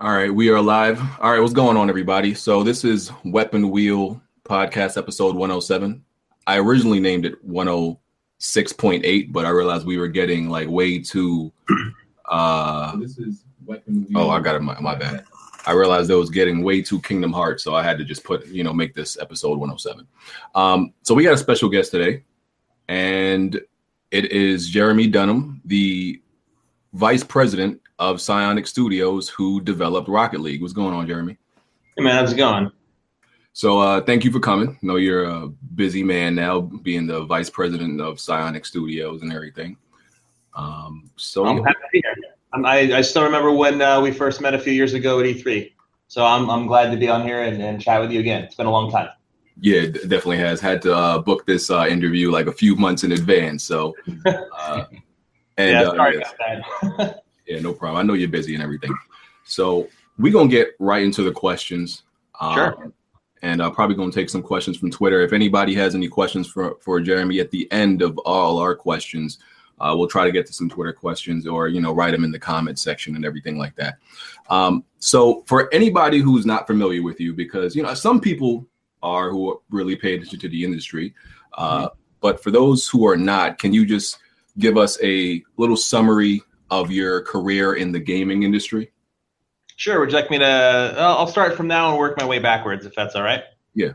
All right, we are live. All right, what's going on, everybody? So this is Weapon Wheel Podcast, episode 107. I originally named it 106.8, but I realized we were getting like way too. Uh, So this is Weapon Wheel. oh, I got it. My, my bad. I realized it was getting way too Kingdom Hearts, so I had to just put, you know, make this episode 107. Um, so we got a special guest today, and it is Jeremy Dunham, the vice president of Psyonix Studios, who developed Rocket League. What's going on, Jeremy? Hey man, how's it going? So uh, thank you for coming. I know you're a busy man now, being the vice president of Psyonix Studios and everything. Um, so I'm happy to be here. I'm, I, I still remember when uh, we first met a few years ago at E3. So I'm, I'm glad to be on here and, and chat with you again. It's been a long time. yeah, it definitely has had to uh, book this uh, interview like a few months in advance. So, uh, and yeah, uh, sorry about that. Yeah, no problem. I know you're busy and everything. So we're gonna get right into the questions. Um, Sure. And uh, probably gonna take some questions from Twitter. If anybody has any questions for for Jeremy at the end of all our questions, uh, we'll try to get to some Twitter questions or you know write them in the comment section and everything like that. Um, so for anybody who's not familiar with you, because you know some people are who are really pay attention to the industry, uh, but for those who are not, can you just give us a little summary of your career in the gaming industry? Sure. Would you like me to? I'll I'll start from now and work my way backwards, if that's all right. Yeah.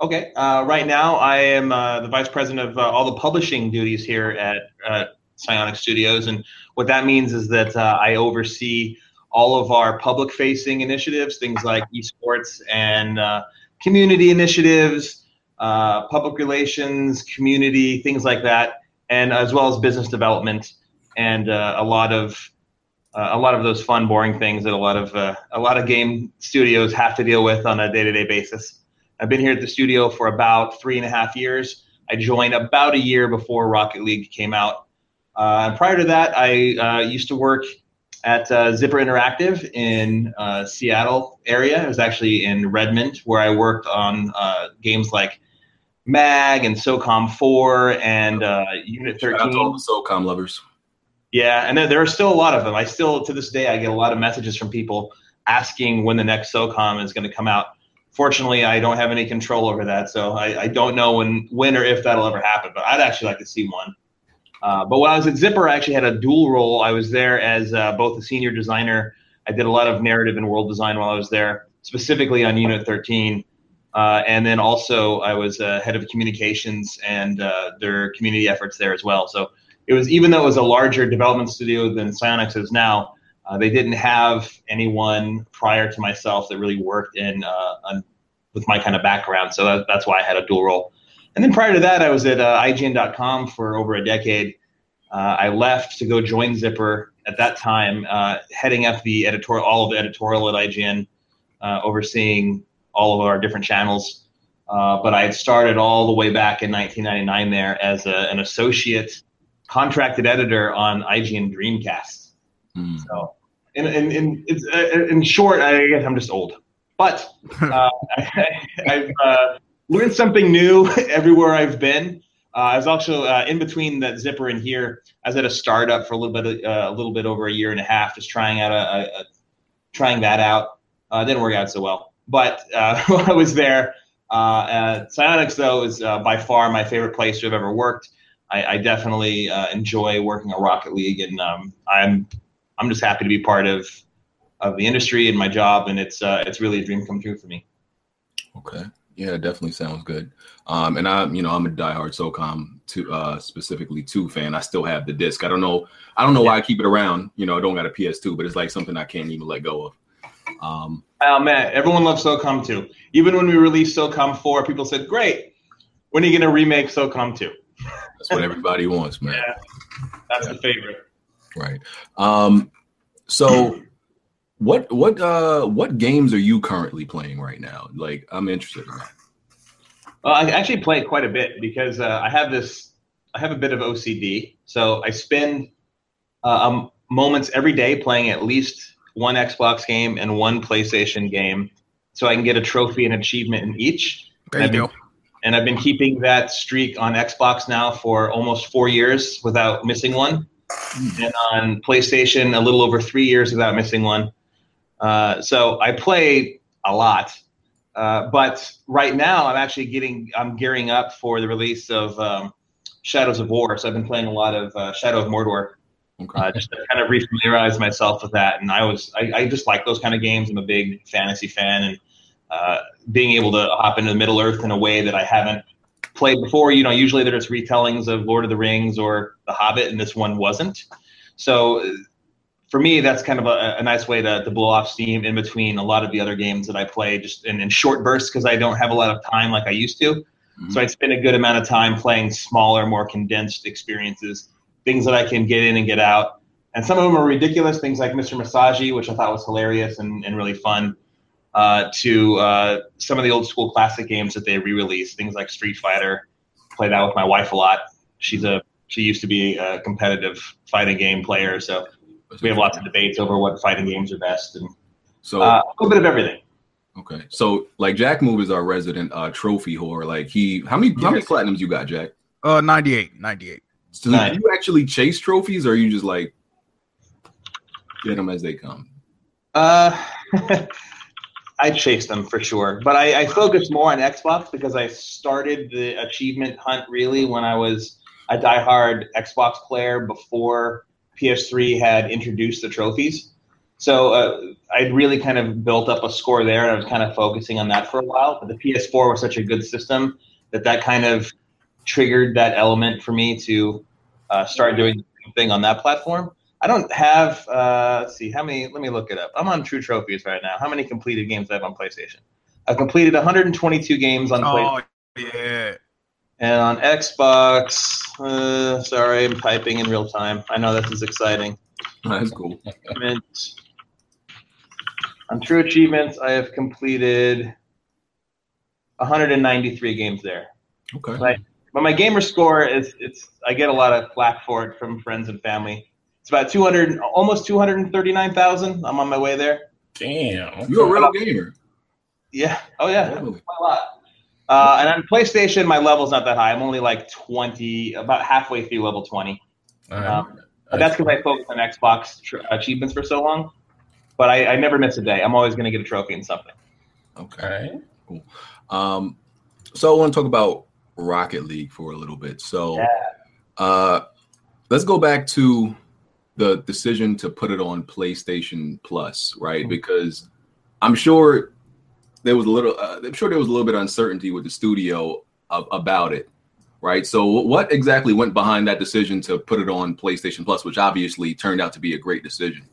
Okay. Uh, right now, I am uh, the vice president of uh, all the publishing duties here at uh, Psyonix Studios, and what that means is that uh, I oversee all of our public-facing initiatives, things like esports and uh, community initiatives, uh, public relations, community, things like that, and as well as business development and uh, a lot of uh, a lot of those fun, boring things that a lot of uh, a lot of game studios have to deal with on a day-to-day basis. I've been here at the studio for about three and a half years. I joined about a year before Rocket League came out. Uh, prior to that, I uh, used to work at uh, Zipper Interactive in uh, Seattle area. It was actually in Redmond, where I worked on uh, games like Mag and SOCOM 4 and uh, Unit Shout out to all 13. the SOCOM lovers. Yeah, and there, are still a lot of them. I still, to this day, I get a lot of messages from people asking when the next SOCOM is going to come out. Fortunately, I don't have any control over that, so I, I don't know when, when or if that'll ever happen. But I'd actually like to see one. Uh, but when I was at Zipper, I actually had a dual role. I was there as uh, both a senior designer. I did a lot of narrative and world design while I was there, specifically on Unit 13. Uh, and then also, I was uh, head of communications and uh, their community efforts there as well. So it was even though it was a larger development studio than Psyonix is now, uh, they didn't have anyone prior to myself that really worked in uh, with my kind of background. So that, that's why I had a dual role. And then prior to that, I was at uh, IGN.com for over a decade. Uh, I left to go join Zipper at that time, uh, heading up the editorial, all of the editorial at IGN, uh, overseeing all of our different channels. Uh, but I had started all the way back in 1999 there as a, an associate contracted editor on IGN Dreamcast. Hmm. So, in in in, it's, uh, in short, I guess I'm just old, but uh, I, I've uh, learned something new everywhere I've been. Uh, I was also uh, in between that zipper and here. I was at a startup for a little bit, uh, a little bit over a year and a half, just trying out a, a, a trying that out. Uh, didn't work out so well, but uh, I was there, uh, Psyonix though is uh, by far my favorite place to have ever worked. I, I definitely uh, enjoy working at Rocket League, and um, I'm I'm just happy to be part of of the industry and my job, and it's uh, it's really a dream come true for me. Okay. Yeah, it definitely sounds good. Um, and I'm you know, I'm a diehard SOCOM two, uh, specifically two fan. I still have the disc. I don't know, I don't know why I keep it around. You know, I don't got a PS2, but it's like something I can't even let go of. Um, Oh man, everyone loves SOCOM 2. Even when we released SOCOM 4, people said, "Great, when are you going to remake SOCOM 2?" That's what everybody wants, man. Yeah, that's the favorite. Right. Um, so what what uh what games are you currently playing right now? Like I'm interested in that. Well, I actually play quite a bit because uh, I have this. I have a bit of OCD, so I spend uh, um, moments every day playing at least one Xbox game and one PlayStation game, so I can get a trophy and achievement in each. There you I've go. And I've been keeping that streak on Xbox now for almost four years without missing one, and on PlayStation a little over three years without missing one. Uh, so I play a lot. Uh, but right now, I'm actually getting, I'm gearing up for the release of um, Shadows of War. So I've been playing a lot of uh, Shadow of Mordor, okay. uh, just to kind of refamiliarize myself with that. And I was, I, I, just like those kind of games. I'm a big fantasy fan, and uh, being able to hop into Middle Earth in a way that I haven't played before. You know, usually there's retellings of Lord of the Rings or The Hobbit, and this one wasn't. So for me, that's kind of a, a, nice way to, to blow off steam in between a lot of the other games that I play just in, in short bursts because I don't have a lot of time like I used to. Mm-hmm. So I spend a good amount of time playing smaller, more condensed experiences, things that I can get in and get out. And some of them are ridiculous, things like Mr. Massagy, which I thought was hilarious and, and really fun, uh, to uh, some of the old school classic games that they re-release, things like Street Fighter. Play that with my wife a lot. She's a she used to be a competitive fighting game player, so we have lots of debates over what fighting games are best, and so uh, a little bit of everything. Okay, so like Jack Move is our resident uh, trophy whore. Like he, how many yes. how many platinums you got, Jack? Uh, 98, 98. So do you actually chase trophies, or you just like get them as they come? Uh, I chase them for sure, but I, I focus more on Xbox because I started the achievement hunt really when I was a diehard Xbox player before PS3 had introduced the trophies. So uh, I'd really kind of built up a score there, and I was kind of focusing on that for a while. But the PS4 was such a good system that that kind of triggered that element for me to uh, start doing the thing on that platform. I don't have. Uh, let's see how many. Let me look it up. I'm on True Trophies right now. How many completed games I have on PlayStation? I've completed 122 games on. PlayStation. Oh yeah. And on Xbox, uh, sorry, I'm typing in real time. I know this is exciting. That's cool. on True Achievements, I have completed 193 games there. Okay. But, but my gamer score is it's I get a lot of flack for it from friends and family. It's about 200, almost 239,000. I'm on my way there. Damn. You're a real gamer. Yeah. Oh yeah. Quite a lot. Uh, and on PlayStation, my level's not that high. I'm only like 20, about halfway through level 20. Um, but that's because I focused on Xbox tr- achievements for so long. But I, I never miss a day. I'm always going to get a trophy in something. Okay, cool. Um, so I want to talk about Rocket League for a little bit. So yeah. uh, let's go back to the decision to put it on PlayStation Plus, right? Mm-hmm. Because I'm sure there was a little. Uh, I'm sure there was a little bit of uncertainty with the studio of, about it, right? So, what exactly went behind that decision to put it on PlayStation Plus, which obviously turned out to be a great decision?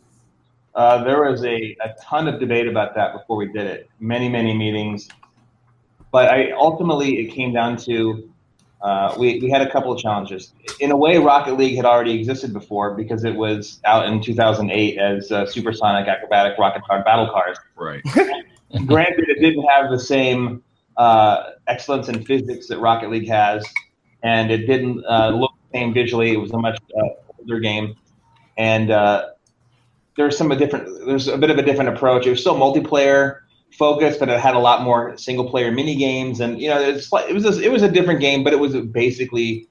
Uh, there was a, a ton of debate about that before we did it. Many, many meetings, but I ultimately it came down to uh, we, we had a couple of challenges. In a way, Rocket League had already existed before because it was out in 2008 as uh, Supersonic Acrobatic Rocket-Powered Battle Cars. Right. Granted, it didn't have the same uh, excellence in physics that Rocket League has, and it didn't uh, look the same visually. It was a much uh, older game, and uh, there's some a different. There's a bit of a different approach. It was still multiplayer focused, but it had a lot more single player mini games, and you know, it's like, it was a, it was a different game, but it was basically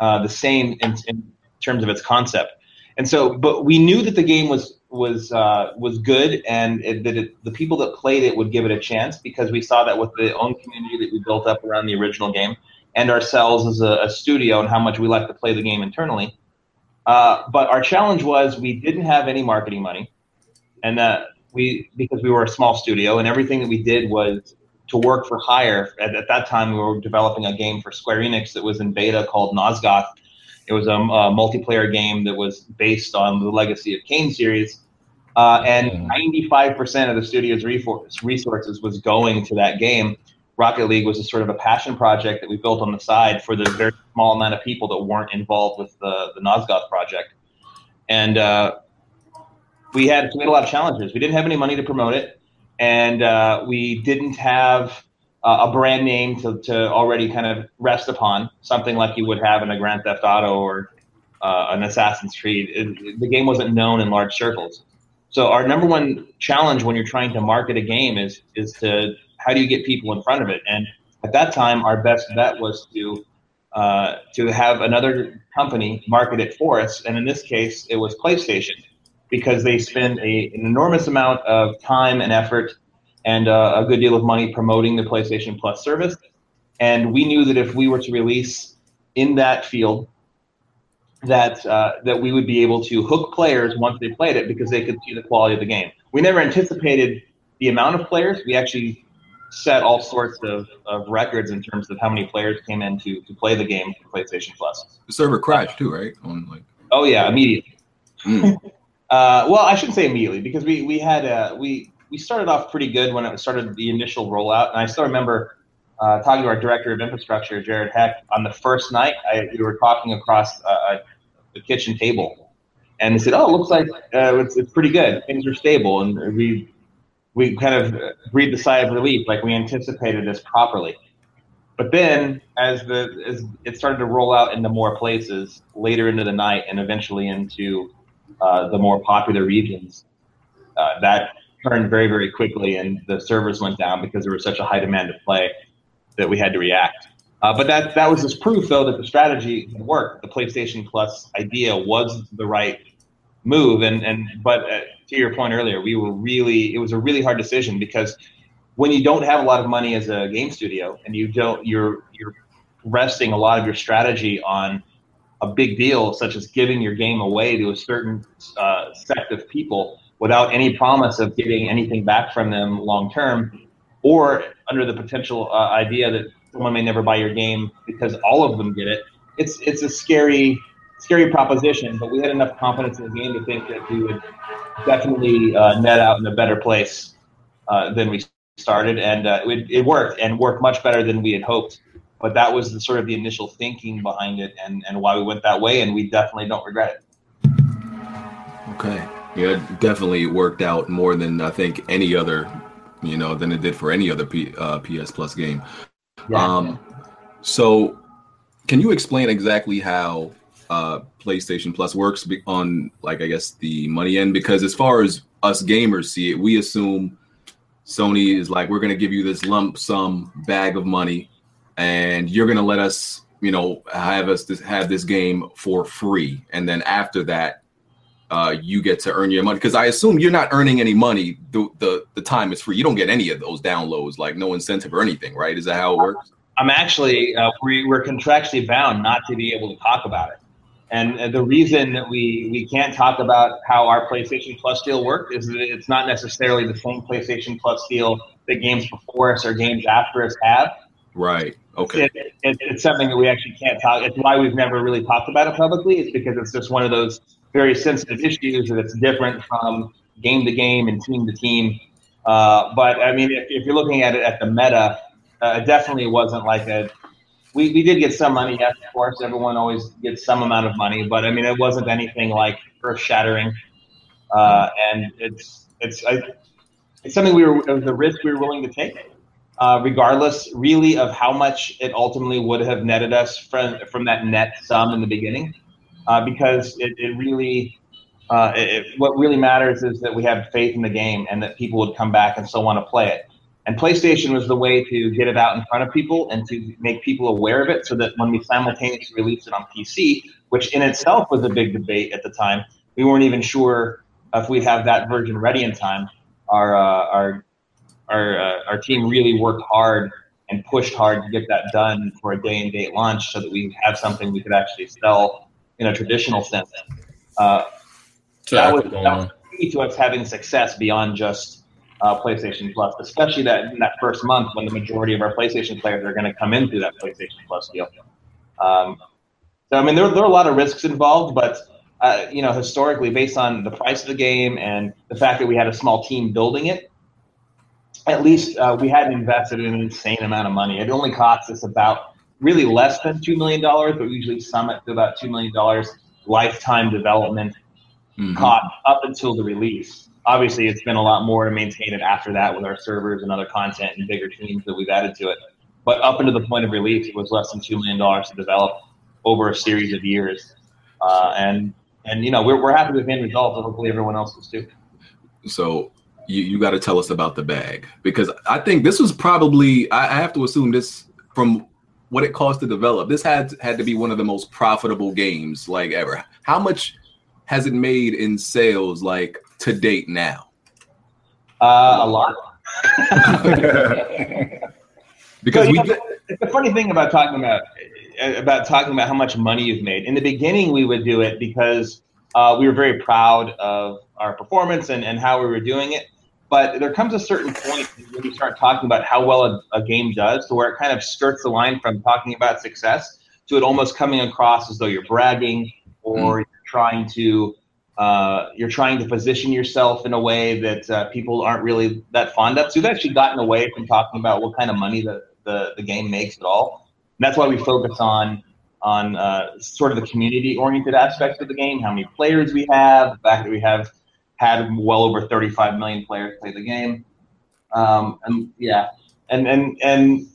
uh, the same in, in terms of its concept. And so, but we knew that the game was was uh, was good, and it, that it, the people that played it would give it a chance because we saw that with the own community that we built up around the original game, and ourselves as a, a studio, and how much we like to play the game internally. Uh, but our challenge was we didn't have any marketing money, and that we because we were a small studio, and everything that we did was to work for hire. At, at that time, we were developing a game for Square Enix that was in beta called Nosgoth it was a, a multiplayer game that was based on the Legacy of Kain series. Uh, and 95% of the studio's resources was going to that game. Rocket League was a sort of a passion project that we built on the side for the very small amount of people that weren't involved with the, the Nosgoth project. And uh, we had we had a lot of challenges. We didn't have any money to promote it, and uh, we didn't have uh, a brand name to, to already kind of rest upon, something like you would have in a Grand Theft Auto or uh, an Assassin's Creed. It, the game wasn't known in large circles. So our number one challenge when you're trying to market a game is is to how do you get people in front of it? And at that time, our best bet was to uh, to have another company market it for us. And in this case, it was PlayStation. Because they spend a, an enormous amount of time and effort and uh, a good deal of money promoting the PlayStation Plus service. And we knew that if we were to release in that field, that uh, that we would be able to hook players once they played it because they could see the quality of the game. We never anticipated the amount of players. We actually set all sorts of, of records in terms of how many players came in to, to play the game for PlayStation Plus. The server crashed too, right? On like. Oh yeah, immediately. Mm. Uh, well, I shouldn't say immediately because we we had uh, we we started off pretty good when it started the initial rollout, and I still remember uh, talking to our director of infrastructure, Jared Heck, on the first night. I, we were talking across uh, the kitchen table, and he said, "Oh, it looks like uh, it's, it's pretty good. Things are stable," and we we kind of breathed a sigh of relief, like we anticipated this properly. But then, as the as it started to roll out into more places later into the night, and eventually into uh, the more popular regions, uh, that turned very very quickly, and the servers went down because there was such a high demand to play that we had to react. Uh, but that that was just proof, though, that the strategy worked. The PlayStation Plus idea was the right move, and and but uh, to your point earlier, we were really it was a really hard decision because when you don't have a lot of money as a game studio and you don't you're you're resting a lot of your strategy on a big deal such as giving your game away to a certain uh, sect of people without any promise of getting anything back from them long term, or under the potential uh, idea that someone may never buy your game because all of them get it. It's it's a scary scary proposition, but we had enough confidence in the game to think that we would definitely uh, net out in a better place uh, than we started, and uh, it, it worked and worked much better than we had hoped but that was the sort of the initial thinking behind it and, and why we went that way and we definitely don't regret it Okay. Yeah, it definitely worked out more than I think any other, you know, than it did for any other P, uh, PS Plus game. Yeah. Um, so, can you explain exactly how uh, PlayStation Plus works on, like, I guess the money end? Because as far as us gamers see it, we assume Sony is like, we're going to give you this lump sum bag of money, and you're going to let us, you know, have us this, have this game for free, and then after that, uh, you get to earn your money because I assume you're not earning any money. The, the the time is free. You don't get any of those downloads, like no incentive or anything, right? Is that how it works? i'm actually uh, we, we're contractually bound not to be able to talk about it and uh, the reason that we, we can't talk about how our PlayStation Plus deal worked is that it's not necessarily the same PlayStation Plus deal that games before us or games after us have. Right. Okay. It, it, it's something that we actually can't talk. It's why we've never really talked about it publicly. It's because it's just one of those very sensitive issues that it's different from game to game and team to team. Uh, but I mean, if, if you're looking at it at the meta, uh, it definitely wasn't like a. We, we did get some money, yes, of course. Everyone always gets some amount of money, but I mean, it wasn't anything like earth shattering. Uh, and it's it's I, it's something we were it a risk we were willing to take, uh, regardless really of how much it ultimately would have netted us from from that net sum in the beginning, uh, because it, it really uh, it, what really matters is that we have faith in the game and that people would come back and still want to play it. And PlayStation was the way to get it out in front of people and to make people aware of it so that when we simultaneously released it on PC, which in itself was a big debate at the time, we weren't even sure if we'd have that version ready in time. Our, uh, our, our, uh, our team really worked hard and pushed hard to get that done for a day and date launch so that we have something we could actually sell in a traditional sense. Uh, that was, that was key to us having success beyond just uh, PlayStation Plus, especially that in that first month when the majority of our PlayStation players are going to come in through that PlayStation Plus deal. Um, so I mean, there, there are a lot of risks involved, but uh, you know, historically, based on the price of the game and the fact that we had a small team building it, at least uh, we hadn't invested an insane amount of money. It only cost us about really less than two million dollars, but usually sum it to about two million dollars lifetime development Mhm. cost up until the release. Obviously, it's been a lot more to maintain it after that with our servers and other content and bigger teams that we've added to it. But up until the point of release, it was less than two million dollars to develop over a series of years. Uh, and and you know we're we're happy with the end result, but hopefully everyone else is too. So you, you got to tell us about the bag because I think this was probably I, I have to assume this from what it cost to develop. This had had to be one of the most profitable games like ever. How much has it made in sales like to date now? Uh, a lot. because So, we know, get, it's the funny thing about talking about about talking about how much money you've made. In the beginning, we would do it because uh, we were very proud of our performance and, and how we were doing it. But there comes a certain point when you start talking about how well a, a game does, to where it kind of skirts the line from talking about success to it almost coming across as though you're bragging or you're trying to uh, you're trying to position yourself in a way that uh, people aren't really that fond of. So we've actually gotten away from talking about what kind of money the, the, the game makes at all. And that's why we focus on on uh, sort of the community oriented aspects of the game, how many players we have, the fact that we have had well over 35 million players play the game. Um, and yeah, and and and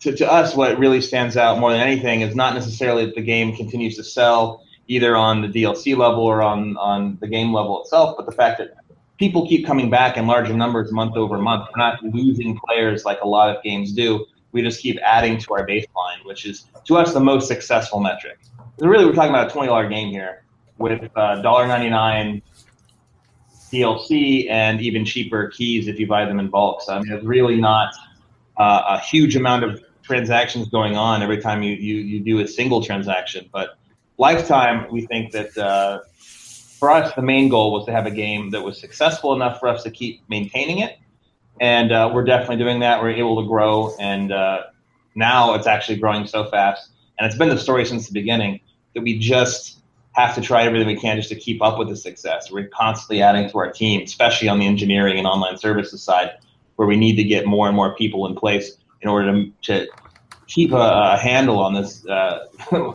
to, to us, what really stands out more than anything is not necessarily that the game continues to sell either on the DLC level or on on the game level itself, but the fact that people keep coming back in larger numbers month over month. We're not losing players like a lot of games do. We just keep adding to our baseline, which is to us the most successful metric. So really, we're talking about a twenty dollar game here with uh, $1.99 DLC and even cheaper keys if you buy them in bulk. So I mean, it's really not uh, a huge amount of transactions going on every time you, you, you do a single transaction. But lifetime, we think that uh, for us, the main goal was to have a game that was successful enough for us to keep maintaining it. And uh, we're definitely doing that. We're able to grow, and uh, now it's actually growing so fast. And it's been the story since the beginning that we just have to try everything we can just to keep up with the success. We're constantly adding to our team, especially on the engineering and online services side, where we need to get more and more people in place in order to, to keep a, a handle on this uh,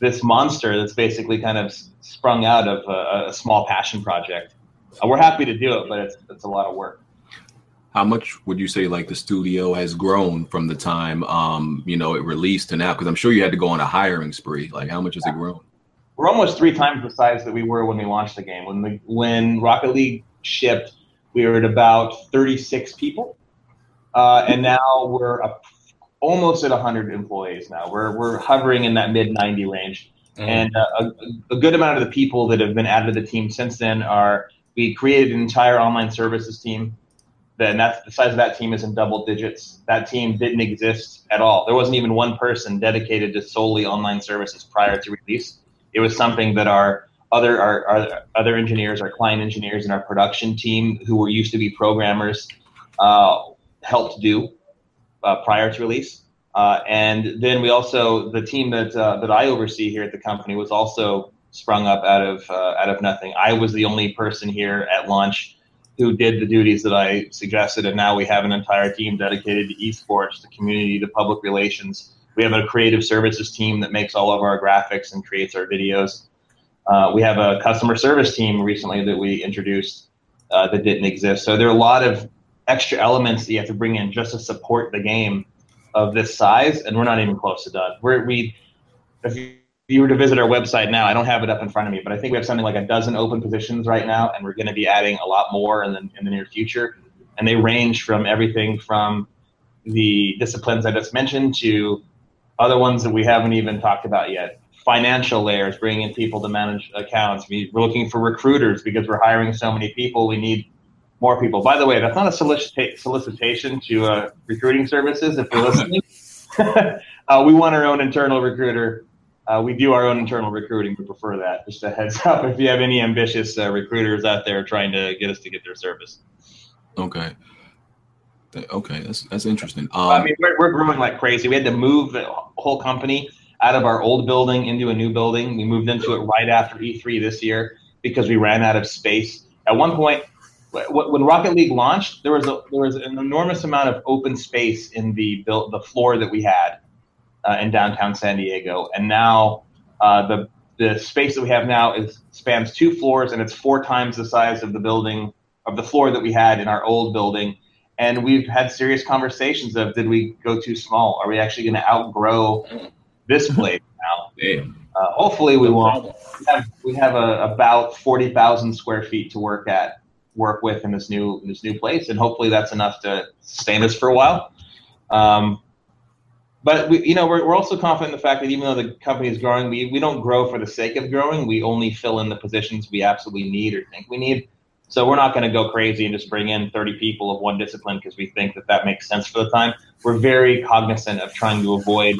this monster that's basically kind of sprung out of a, a small passion project. Uh, we're happy to do it, but it's it's a lot of work. how much would you say like the studio has grown from the time um you know it released to now? Because I'm sure you had to go on a hiring spree. Like how much has it grown? We're almost three times the size that we were when we launched the game. When the, when Rocket League shipped, we were at about 36 people, uh, and now we're up almost at 100 employees. Now we're we're hovering in that mid 90 range, and uh, a, a good amount of the people that have been added to the team since then are we created an entire online services team. Then that's the size of that team is in double digits. That team didn't exist at all. There wasn't even one person dedicated to solely online services prior to release. It was something that our other our, our other engineers, our client engineers, and our production team, who were used to be programmers, uh, helped do uh, prior to release. Uh, and then we also the team that uh, that I oversee here at the company was also sprung up out of uh, out of nothing. I was the only person here at launch who did the duties that I suggested, and now we have an entire team dedicated to esports, the community, the public relations. We have a creative services team that makes all of our graphics and creates our videos. Uh, we have a customer service team recently that we introduced uh, that didn't exist. So there are a lot of extra elements that you have to bring in just to support the game of this size, and we're not even close to done. We're, we, if you, were to visit our website now, I don't have it up in front of me, but I think we have something like a dozen open positions right now, and we're going to be adding a lot more in the, in the near future. And they range from everything from the disciplines I just mentioned to other ones that we haven't even talked about yet. Financial layers, bringing in people to manage accounts. We, we're looking for recruiters because we're hiring so many people. We need more people. By the way, that's not a solicita- solicitation to uh, recruiting services. If you're listening, uh, we want our own internal recruiter. Uh, we do our own internal recruiting. We prefer that. Just a heads up if you have any ambitious uh, recruiters out there trying to get us to get their service. Okay. Okay, that's that's interesting. Um, I mean, we're, we're growing like crazy. We had to move the whole company out of our old building into a new building. We moved into it right after E3 this year because we ran out of space. At one point, when Rocket League launched, there was a, there was an enormous amount of open space in the build, the floor that we had uh, in downtown San Diego, and now uh, the the space that we have now is spans two floors, and it's four times the size of the building of the floor that we had in our old building. And we've had serious conversations of did we go too small? Are we actually going to outgrow this place now? Uh, hopefully we won't. We have, we have a, about forty thousand square feet to work at, work with in this new in this new place, and hopefully that's enough to sustain us for a while. Um, but we, you know, we're, we're also confident in the fact that even though the company is growing, we, we don't grow for the sake of growing. We only fill in the positions we absolutely need or think we need. So we're not going to go crazy and just bring in 30 people of one discipline because we think that that makes sense for the time. We're very cognizant of trying to avoid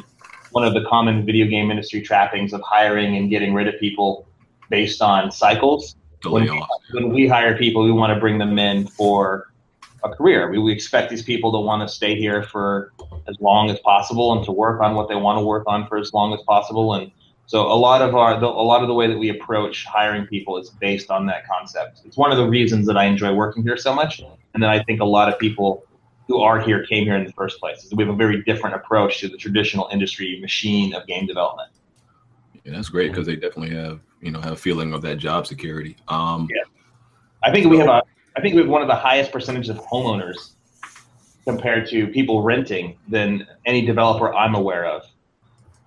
one of the common video game industry trappings of hiring and getting rid of people based on cycles. When we, when we, hire people, we want to bring them in for a career. We, we expect these people to want to stay here for as long as possible and to work on what they want to work on for as long as possible. And so a lot of our, the, a lot of the way that we approach hiring people is based on that concept. It's one of the reasons that I enjoy working here so much, and that I think a lot of people who are here came here in the first place. We have a very different approach to the traditional industry machine of game development. Yeah, that's great because they definitely have you know have a feeling of that job security. Um, yeah, I think we have a I think we have one of the highest percentages of homeowners compared to people renting than any developer I'm aware of.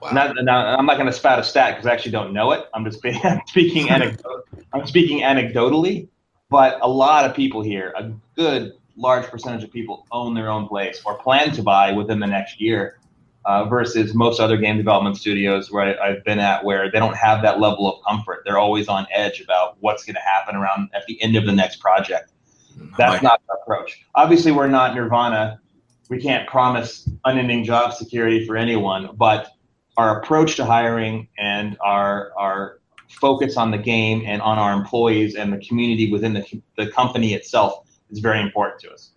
Wow. Not, I'm not going to spout a stat because I actually don't know it. I'm just I'm speaking anecdot- I'm speaking anecdotally, but a lot of people here, a good large percentage of people own their own place or plan to buy within the next year, uh, versus most other game development studios where I, have been at, where they don't have that level of comfort. They're always on edge about what's going to happen around at the end of the next project. That's not our approach. Obviously, we're not Nirvana. We can't promise unending job security for anyone, but our approach to hiring and our our focus on the game and on our employees and the community within the, the company itself is very important to us.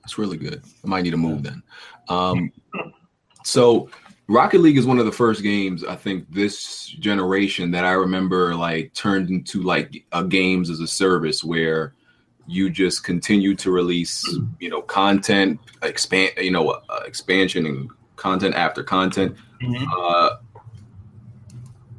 That's really good. I might need to move then. Um, so Rocket League is one of the first games I think this generation that I remember like turned into like a games as a service where you just continue to release you know content expand you know uh, expansion and content after content mm-hmm. uh,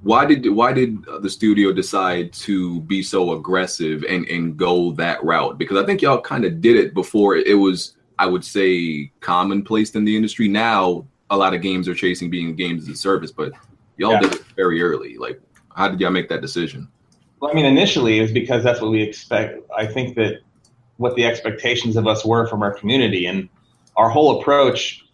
why did why did the studio decide to be so aggressive and and go that route because i think y'all kind of did it before it was i would say commonplace in the industry now a lot of games are chasing being games as a service but y'all yeah. did it very early like how did y'all make that decision well, I mean, initially is because that's what we expect. I think that what the expectations of us were from our community and our whole approach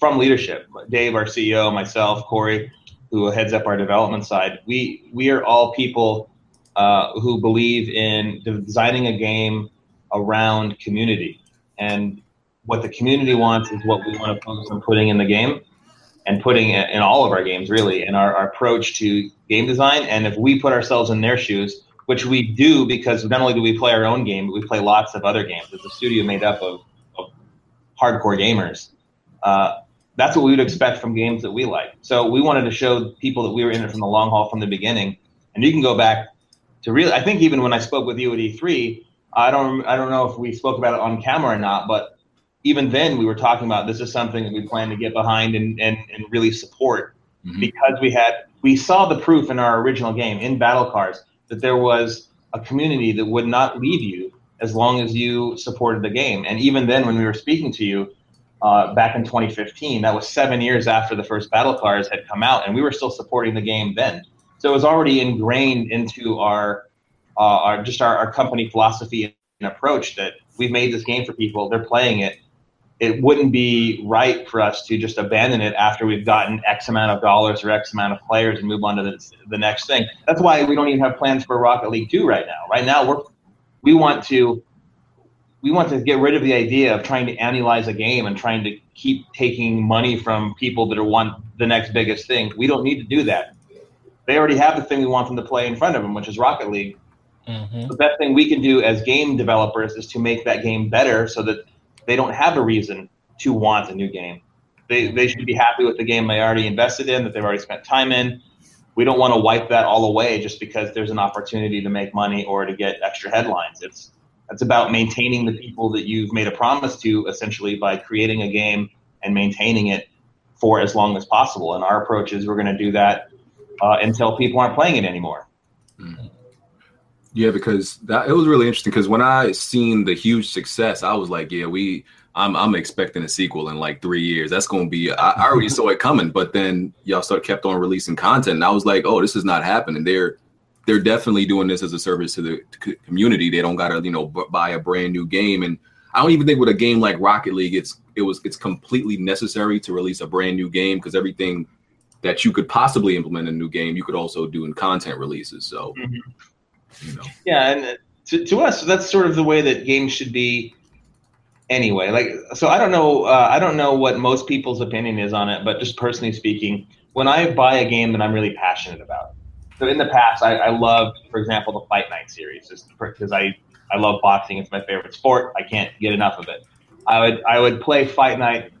from leadership, Dave, our CEO, myself, Corey, who heads up our development side, we we are all people uh, who believe in designing a game around community, and what the community wants is what we want to focus on putting in the game and putting in all of our games really and our, our approach to game design. And if we put ourselves in their shoes which we do because not only do we play our own game but we play lots of other games. It's a studio made up of, of hardcore gamers. Uh, that's what we would expect from games that we like. So we wanted to show people that we were in it from the long haul from the beginning. And you can go back to really i think even when i spoke with you at e3 i don't i don't know if we spoke about it on camera or not but even then we were talking about this is something that we plan to get behind and, and, and really support. Mm-hmm. because we had we saw the proof in our original game in battle cars that there was a community that would not leave you as long as you supported the game. And even then when we were speaking to you uh, back in 2015 that was seven years after the first battle cars had come out and we were still supporting the game then so it was already ingrained into our, uh, our just our, our company philosophy and approach that we've made this game for people they're playing it it wouldn't be right for us to just abandon it after we've gotten X amount of dollars or X amount of players and move on to the, the next thing. That's why we don't even have plans for Rocket League 2 right now. Right now, we're we want to we want to get rid of the idea of trying to analyze a game and trying to keep taking money from people that are want the next biggest thing. We don't need to do that. They already have the thing we want them to play in front of them, which is Rocket League. Mm-hmm. The best thing we can do as game developers is to make that game better so that they don't have a reason to want a new game. They, they should be happy with the game they already invested in, that they've already spent time in. We don't want to wipe that all away just because there's an opportunity to make money or to get extra headlines. It's it's about maintaining the people that you've made a promise to essentially by creating a game and maintaining it for as long as possible. And our approach is we're going to do that uh, until people aren't playing it anymore. Mm-hmm. Yeah, because that it was really interesting. Because when I seen the huge success, I was like, yeah, we. I'm I'm expecting a sequel in like three years. That's going to be. I, I already saw it coming, but then y'all start kept on releasing content, and I was like, oh, this is not happening. They're they're definitely doing this as a service to the community. They don't got to you know buy a brand new game, and I don't even think with a game like Rocket League, it's it was it's completely necessary to release a brand new game because everything that you could possibly implement in a new game, you could also do in content releases. So, mm-hmm. you know, yeah, and to, to us, that's sort of the way that games should be. Anyway, like so, I don't know. Uh, I don't know what most people's opinion is on it, but just personally speaking, when I buy a game that I'm really passionate about, so in the past, I, I loved, for example, the Fight Night series, just because I I love boxing. It's my favorite sport. I can't get enough of it. I would I would play Fight Night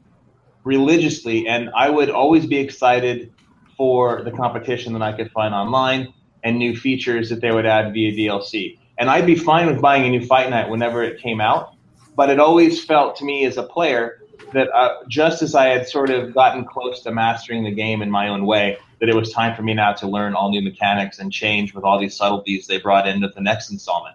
religiously, and I would always be excited for the competition that I could find online and new features that they would add via DLC. And I'd be fine with buying a new Fight Night whenever it came out, but it always felt to me as a player that uh, just as I had sort of gotten close to mastering the game in my own way, that it was time for me now to learn all new mechanics and change with all these subtleties they brought into the next installment.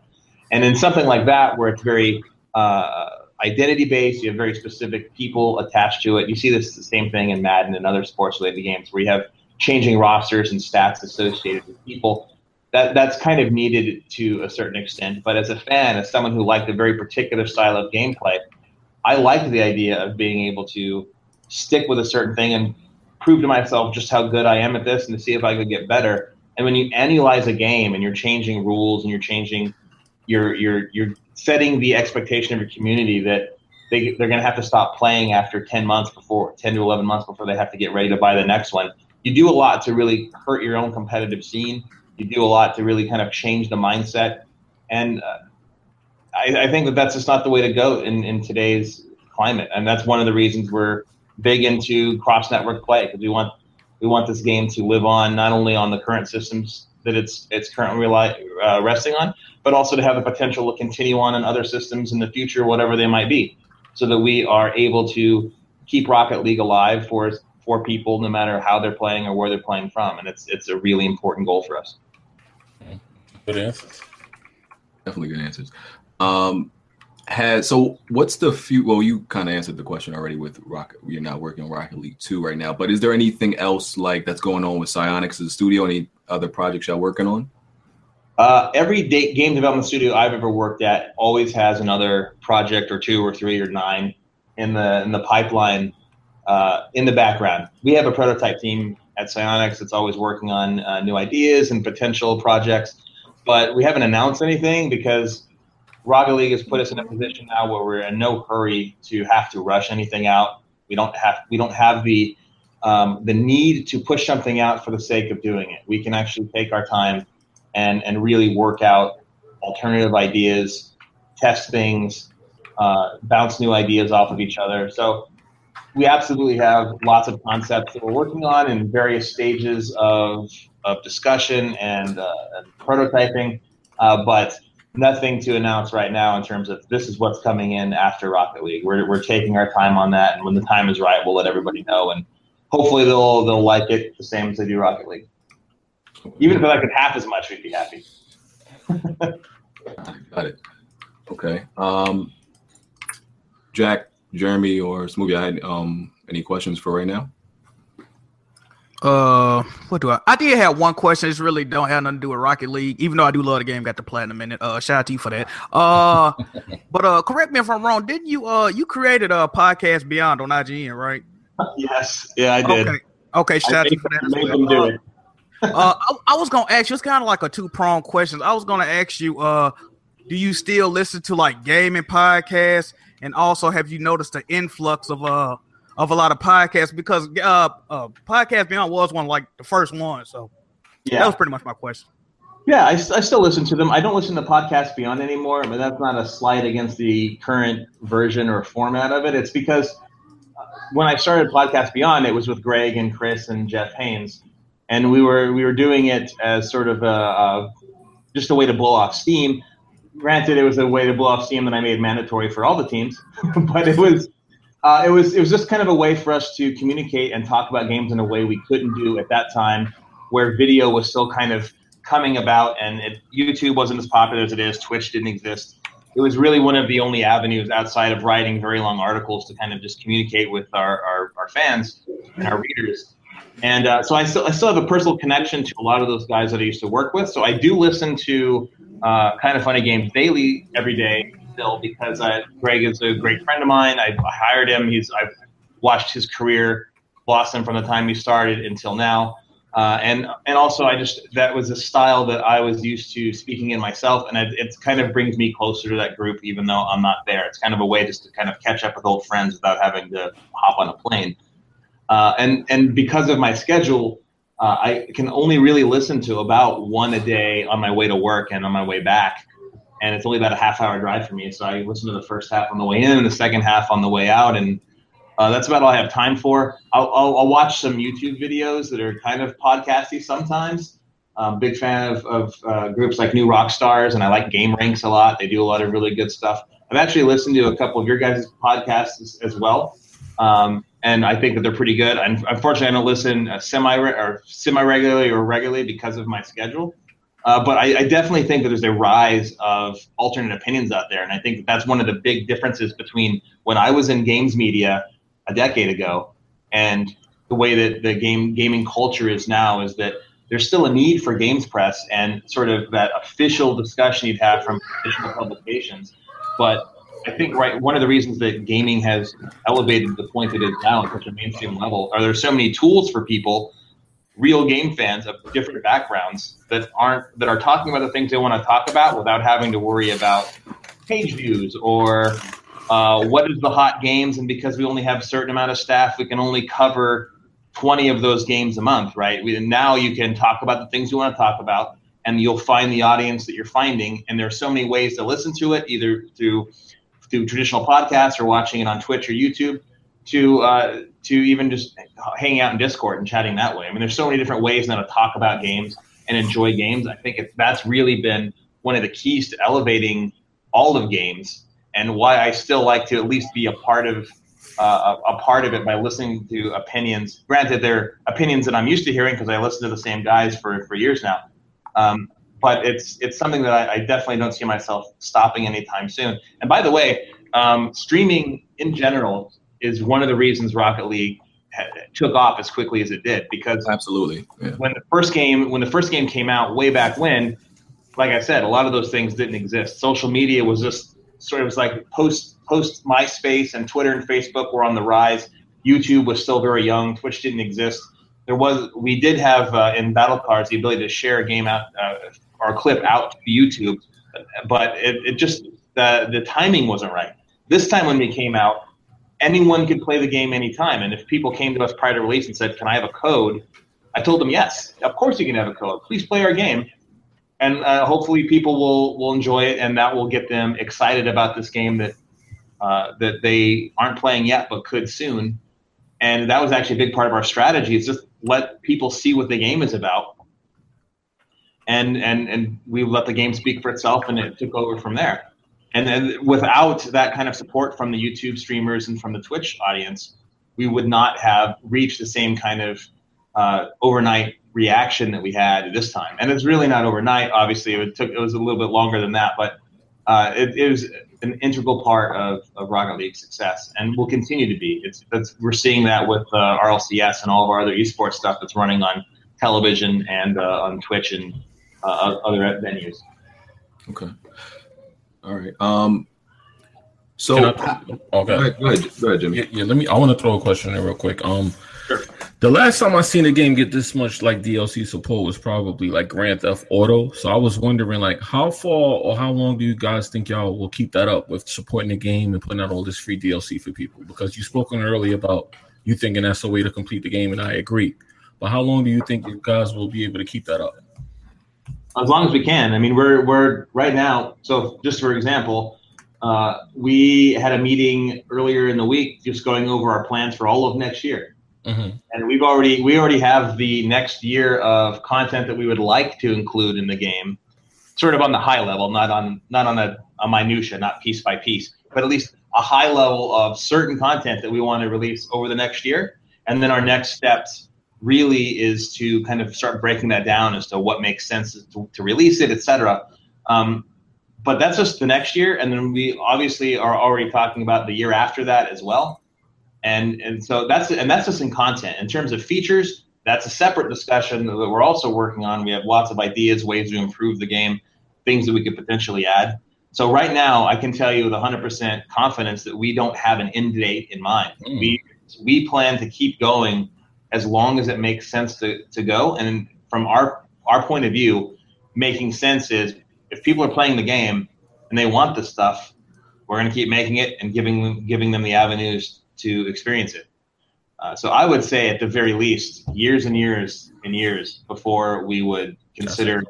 And in something like that, where it's very uh, identity based, you have very specific people attached to it. You see this the same thing in Madden and other sports related games where you have changing rosters and stats associated with people. That, that's kind of needed to a certain extent. But as a fan, as someone who liked a very particular style of gameplay, I liked the idea of being able to stick with a certain thing and prove to myself just how good I am at this and to see if I could get better. And when you analyze a game and you're changing rules and you're changing, you're you're you're setting the expectation of your community that they they're going to have to stop playing after 10 months before 10 to 11 months before they have to get ready to buy the next one. You do a lot to really hurt your own competitive scene. You do a lot to really kind of change the mindset, and uh, I, I think that that's just not the way to go in in today's climate. And that's one of the reasons we're big into cross network play because we want we want this game to live on not only on the current systems that it's it's currently rely, uh, resting on, but also to have the potential to continue on in other systems in the future, whatever they might be, so that we are able to keep Rocket League alive for for people, no matter how they're playing or where they're playing from, and it's it's a really important goal for us. Good answers. Definitely good answers. Um, has so what's the few well you kind of answered the question already with rocket you're not working on rocket league 2 right now but is there anything else like that's going on with psyonix studio? Any other projects y'all working on? Uh, every day, game development studio i've ever worked at always has another project or two or three or nine in the in the pipeline uh, in the background. We have a prototype team at psyonix that's always working on uh, new ideas and potential projects but we haven't announced anything because Rocket League has put us in a position now where we're in no hurry to have to rush anything out. We don't have we don't have the um, the need to push something out for the sake of doing it. We can actually take our time and and really work out alternative ideas, test things, uh, bounce new ideas off of each other. So we absolutely have lots of concepts that we're working on in various stages of of discussion and, uh, and prototyping, uh, but nothing to announce right now in terms of this is what's coming in after Rocket League. We're, we're taking our time on that, and when the time is right, we'll let everybody know, and hopefully they'll they'll like it the same as they do Rocket League. Even if like it half as much, we'd be happy. Got it. Okay. Um, Jack, Jeremy, or Smoothie, I um, any questions for right now? Uh, what do I? I did have one question. It's really don't have nothing to do with Rocket League, even though I do love the game. Got the platinum in it. Uh, shout out to you for that. Uh, but uh, correct me if I'm wrong. Didn't you uh you created a podcast Beyond on IGN, right? Yes. Yeah, I did. Okay. Okay. Shout out to you for that. Well. uh, uh, I, I, was gonna ask you. It's kind of like a two prong question. I was gonna ask you. Uh, do you still listen to like gaming podcasts? And also, have you noticed the influx of uh of a lot of podcasts because uh, uh podcast beyond was one like the first one so yeah. that was pretty much my question. Yeah I, I still listen to them. I don't listen to podcast beyond anymore but that's not a slight against the current version or format of it. It's because uh, when i started podcast beyond it was with greg and chris and jeff haynes and we were we were doing it as sort of a, a just a way to blow off steam. Granted it was a way to blow off steam that i made mandatory for all the teams but it was uh, it was it was just kind of a way for us to communicate and talk about games in a way we couldn't do at that time, where video was still kind of coming about and it, YouTube wasn't as popular as it is. Twitch didn't exist. It was really one of the only avenues outside of writing very long articles to kind of just communicate with our, our, our fans and our readers. And uh, so I still, I still have a personal connection to a lot of those guys that I used to work with. So I do listen to uh, Kind of Funny Games daily every day because I, Greg is a great friend of mine. I, I hired him. He's I've watched his career blossom from the time he started until now. Uh, and and also I just that was a style that I was used to speaking in myself, and it, it kind of brings me closer to that group, even though I'm not there. It's kind of a way just to kind of catch up with old friends without having to hop on a plane. Uh, and and because of my schedule, uh, I can only really listen to about one a day on my way to work and on my way back, and it's only about a half hour drive for me. So I listen to the first half on the way in and the second half on the way out, and uh, that's about all I have time for. I'll, I'll, I'll, watch some YouTube videos that are kind of podcasty sometimes. I'm a big fan of, of uh, groups like New Rockstars, and I like GameRanx a lot. They do a lot of really good stuff. I've actually listened to a couple of your guys' podcasts as, as well, um, and I think that they're pretty good. unfortunately, I don't listen uh, semi or semi regularly or regularly because of my schedule. Uh, but I, I, definitely think that there's a rise of alternate opinions out there, and I think that that's one of the big differences between when I was in games media a decade ago, and the way that the game gaming culture is now is that there's still a need for games press and sort of that official discussion you'd have from official publications. But I think right one of the reasons that gaming has elevated the point that it is now at such a mainstream level are there so many tools for people, real game fans of different backgrounds that aren't that are talking about the things they want to talk about without having to worry about page views or uh, what is the hot games, and because we only have a certain amount of staff, we can only cover 20 of those games a month, right? We, now you can talk about the things you want to talk about, and you'll find the audience that you're finding. And there are so many ways to listen to it, either through through traditional podcasts or watching it on Twitch or YouTube, to uh, to even just hanging out in Discord and chatting that way. I mean, there's so many different ways now to talk about games and enjoy games. I think it, that's really been one of the keys to elevating all of games and why I still like to at least be a part of uh, a, part of it by listening to opinions. Granted, they're opinions that I'm used to hearing because I listen to the same guys for, for years now. Um, but it's it's something that I, I, definitely don't see myself stopping anytime soon. And by the way, um, streaming in general is one of the reasons Rocket League took off as quickly as it did because absolutely yeah. when the first game when the first game came out way back when like i said a lot of those things didn't exist social media was just sort of was like post post MySpace and Twitter and Facebook were on the rise. YouTube was still very young. Twitch didn't exist. There was we did have uh, in Battle-Cars the ability to share a game out uh, or a clip out to YouTube, but it, it just the the timing wasn't right. This time when we came out, anyone could play the game anytime. And if people came to us prior to release and said, "Can I have a code?" I told them, "Yes, of course you can have a code. Please play our game." and uh, hopefully people will will enjoy it, and that will get them excited about this game that uh, that they aren't playing yet but could soon. And that was actually a big part of our strategy is just let people see what the game is about, and and and we let the game speak for itself, and it took over from there. And then without that kind of support from the YouTube streamers and from the Twitch audience, we would not have reached the same kind of uh, overnight reaction that we had this time. And it's really not overnight. Obviously, it took it was a little bit longer than that, but uh, it, it, was an integral part of, of Rocket League's success, and will continue to be. It's we're seeing that with uh, RLCS and all of our other esports stuff that's running on television and uh, on Twitch and uh, other venues. Okay. All right. Um. So, I, okay. Go ahead, go ahead, go ahead Jimmy. Yeah, yeah, let me. I want to throw a question in real quick. Um, Sure. The last time I seen a game get this much like DLC support was probably like Grand Theft Auto. So I was wondering like how far or how long do you guys think y'all will keep that up with supporting the game and putting out all this free DLC for people? Because you spoken earlier about you thinking that's a way to complete the game, and I agree. But how long do you think you guys will be able to keep that up? As long as we can. I mean, we're we're right now. So just for example, uh, we had a meeting earlier in the week just going over our plans for all of next year Mm-hmm. And we've already we already have the next year of content that we would like to include in the game, sort of on the high level, not on not on a, a minutia, not piece by piece, but at least a high level of certain content that we want to release over the next year. And then our next steps really is to kind of start breaking that down as to what makes sense to, to release it, etc. Um, but that's just the next year, and then we obviously are already talking about the year after that as well and and so that's and that's just in content. In terms of features, that's a separate discussion that we're also working on. We have lots of ideas, ways to improve the game, things that we could potentially add. So right now, I can tell you with 100% confidence that we don't have an end date in mind. Mm. We we plan to keep going as long as it makes sense to, to go. And from our our point of view, making sense is if people are playing the game and they want this stuff, we're going to keep making it and giving giving them the avenues to experience it. Uh, so I would say, at the very least, years and years and years before we would consider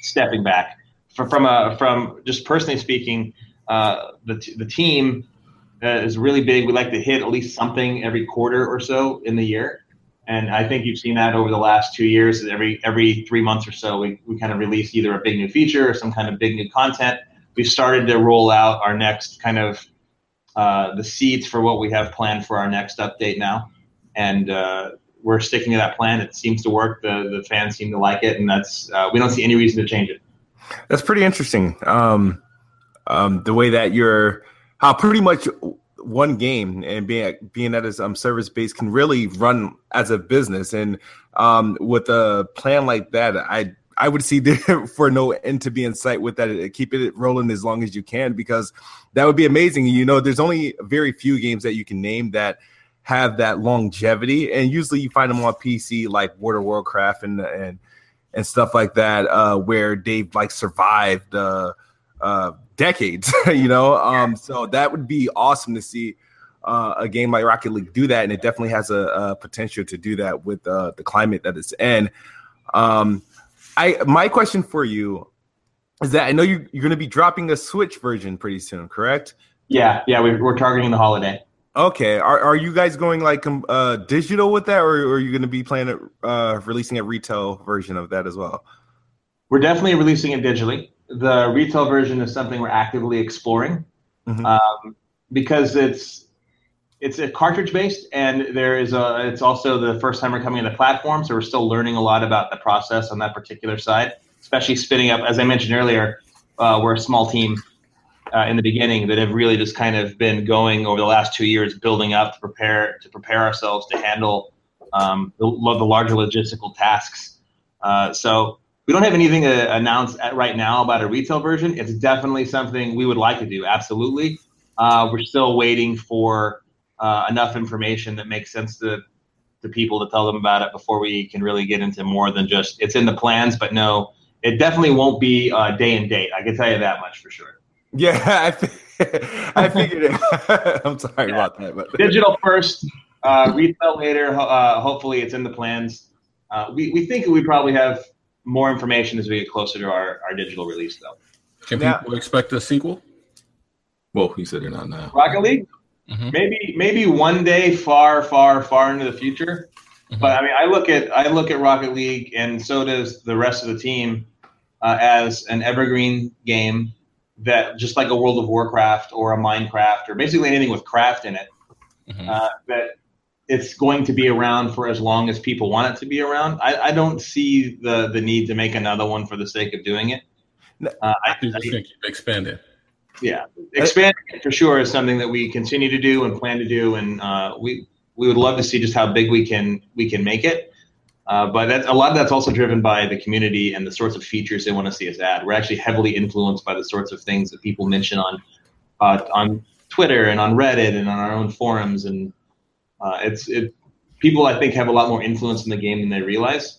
stepping back. For, from a from just personally speaking, uh, the t- the team uh, is really big. We like to hit at least something every quarter or so in the year, and I think you've seen that over the last two years. Every every three months or so, we, we kind of release either a big new feature or some kind of big new content. We've started to roll out our next kind of uh, the seeds for what we have planned for our next update now, and uh, we're sticking to that plan. It seems to work. The the fans seem to like it, and that's uh, we don't see any reason to change it. That's pretty interesting. Um, um, the way that you're, how pretty much one game and being being is um service based can really run as a business, and um, with a plan like that, I I would see there for no end to be in sight with that. Keep it rolling as long as you can because that would be amazing. You know, there's only very few games that you can name that have that longevity, and usually you find them on PC like World of Warcraft and and and stuff like that, uh, where they've like survived uh, uh, decades. you know, um, so that would be awesome to see. Uh, a game like Rocket League do that, and it definitely has a, a potential to do that with uh, the climate that it's in. Um, I my question for you is that I know you, you're going to be dropping a Switch version pretty soon, correct? Yeah, yeah, we, we're targeting the holiday. Okay, are are you guys going like um, uh, digital with that, or, or are you going to be planning uh, releasing a retail version of that as well? We're definitely releasing it digitally. The retail version is something we're actively exploring mm-hmm. um, because it's it's a cartridge based and there is a it's also the first time we're coming to the platform so we're still learning a lot about the process on that particular side especially spinning up as i mentioned earlier uh, we're a small team uh, in the beginning that have really just kind of been going over the last two years building up to prepare to prepare ourselves to handle um, the, the, larger logistical tasks uh, so we don't have anything to announce right now about a retail version it's definitely something we would like to do absolutely uh, we're still waiting for uh, enough information that makes sense to to people to tell them about it before we can really get into more than just it's in the plans. But no, it definitely won't be uh, day and date. I can tell you that much for sure. Yeah, I, I figured it. I'm sorry yeah. about that, but digital first, uh, retail later. Uh, hopefully, it's in the plans. Uh, we we think we probably have more information as we get closer to our, our digital release, though. Can people expect a sequel? Well, he said it not now. Rocket League. Mm-hmm. Maybe maybe one day, far, far, far into the future. Mm-hmm. But I mean, I look at I look at Rocket League, and so does the rest of the team, uh, as an evergreen game that just like a World of Warcraft or a Minecraft or basically anything with craft in it, mm-hmm. uh, that it's going to be around for as long as people want it to be around. I, I don't see the the need to make another one for the sake of doing it. Uh, I, I think expand it yeah, expanding for sure is something that we continue to do and plan to do, and uh, we we would love to see just how big we can we can make it. Uh, but that, a lot of that's also driven by the community and the sorts of features they want to see us add. We're actually heavily influenced by the sorts of things that people mention on uh, on Twitter and on Reddit and on our own forums, and uh, it's it, people I think have a lot more influence in the game than they realize.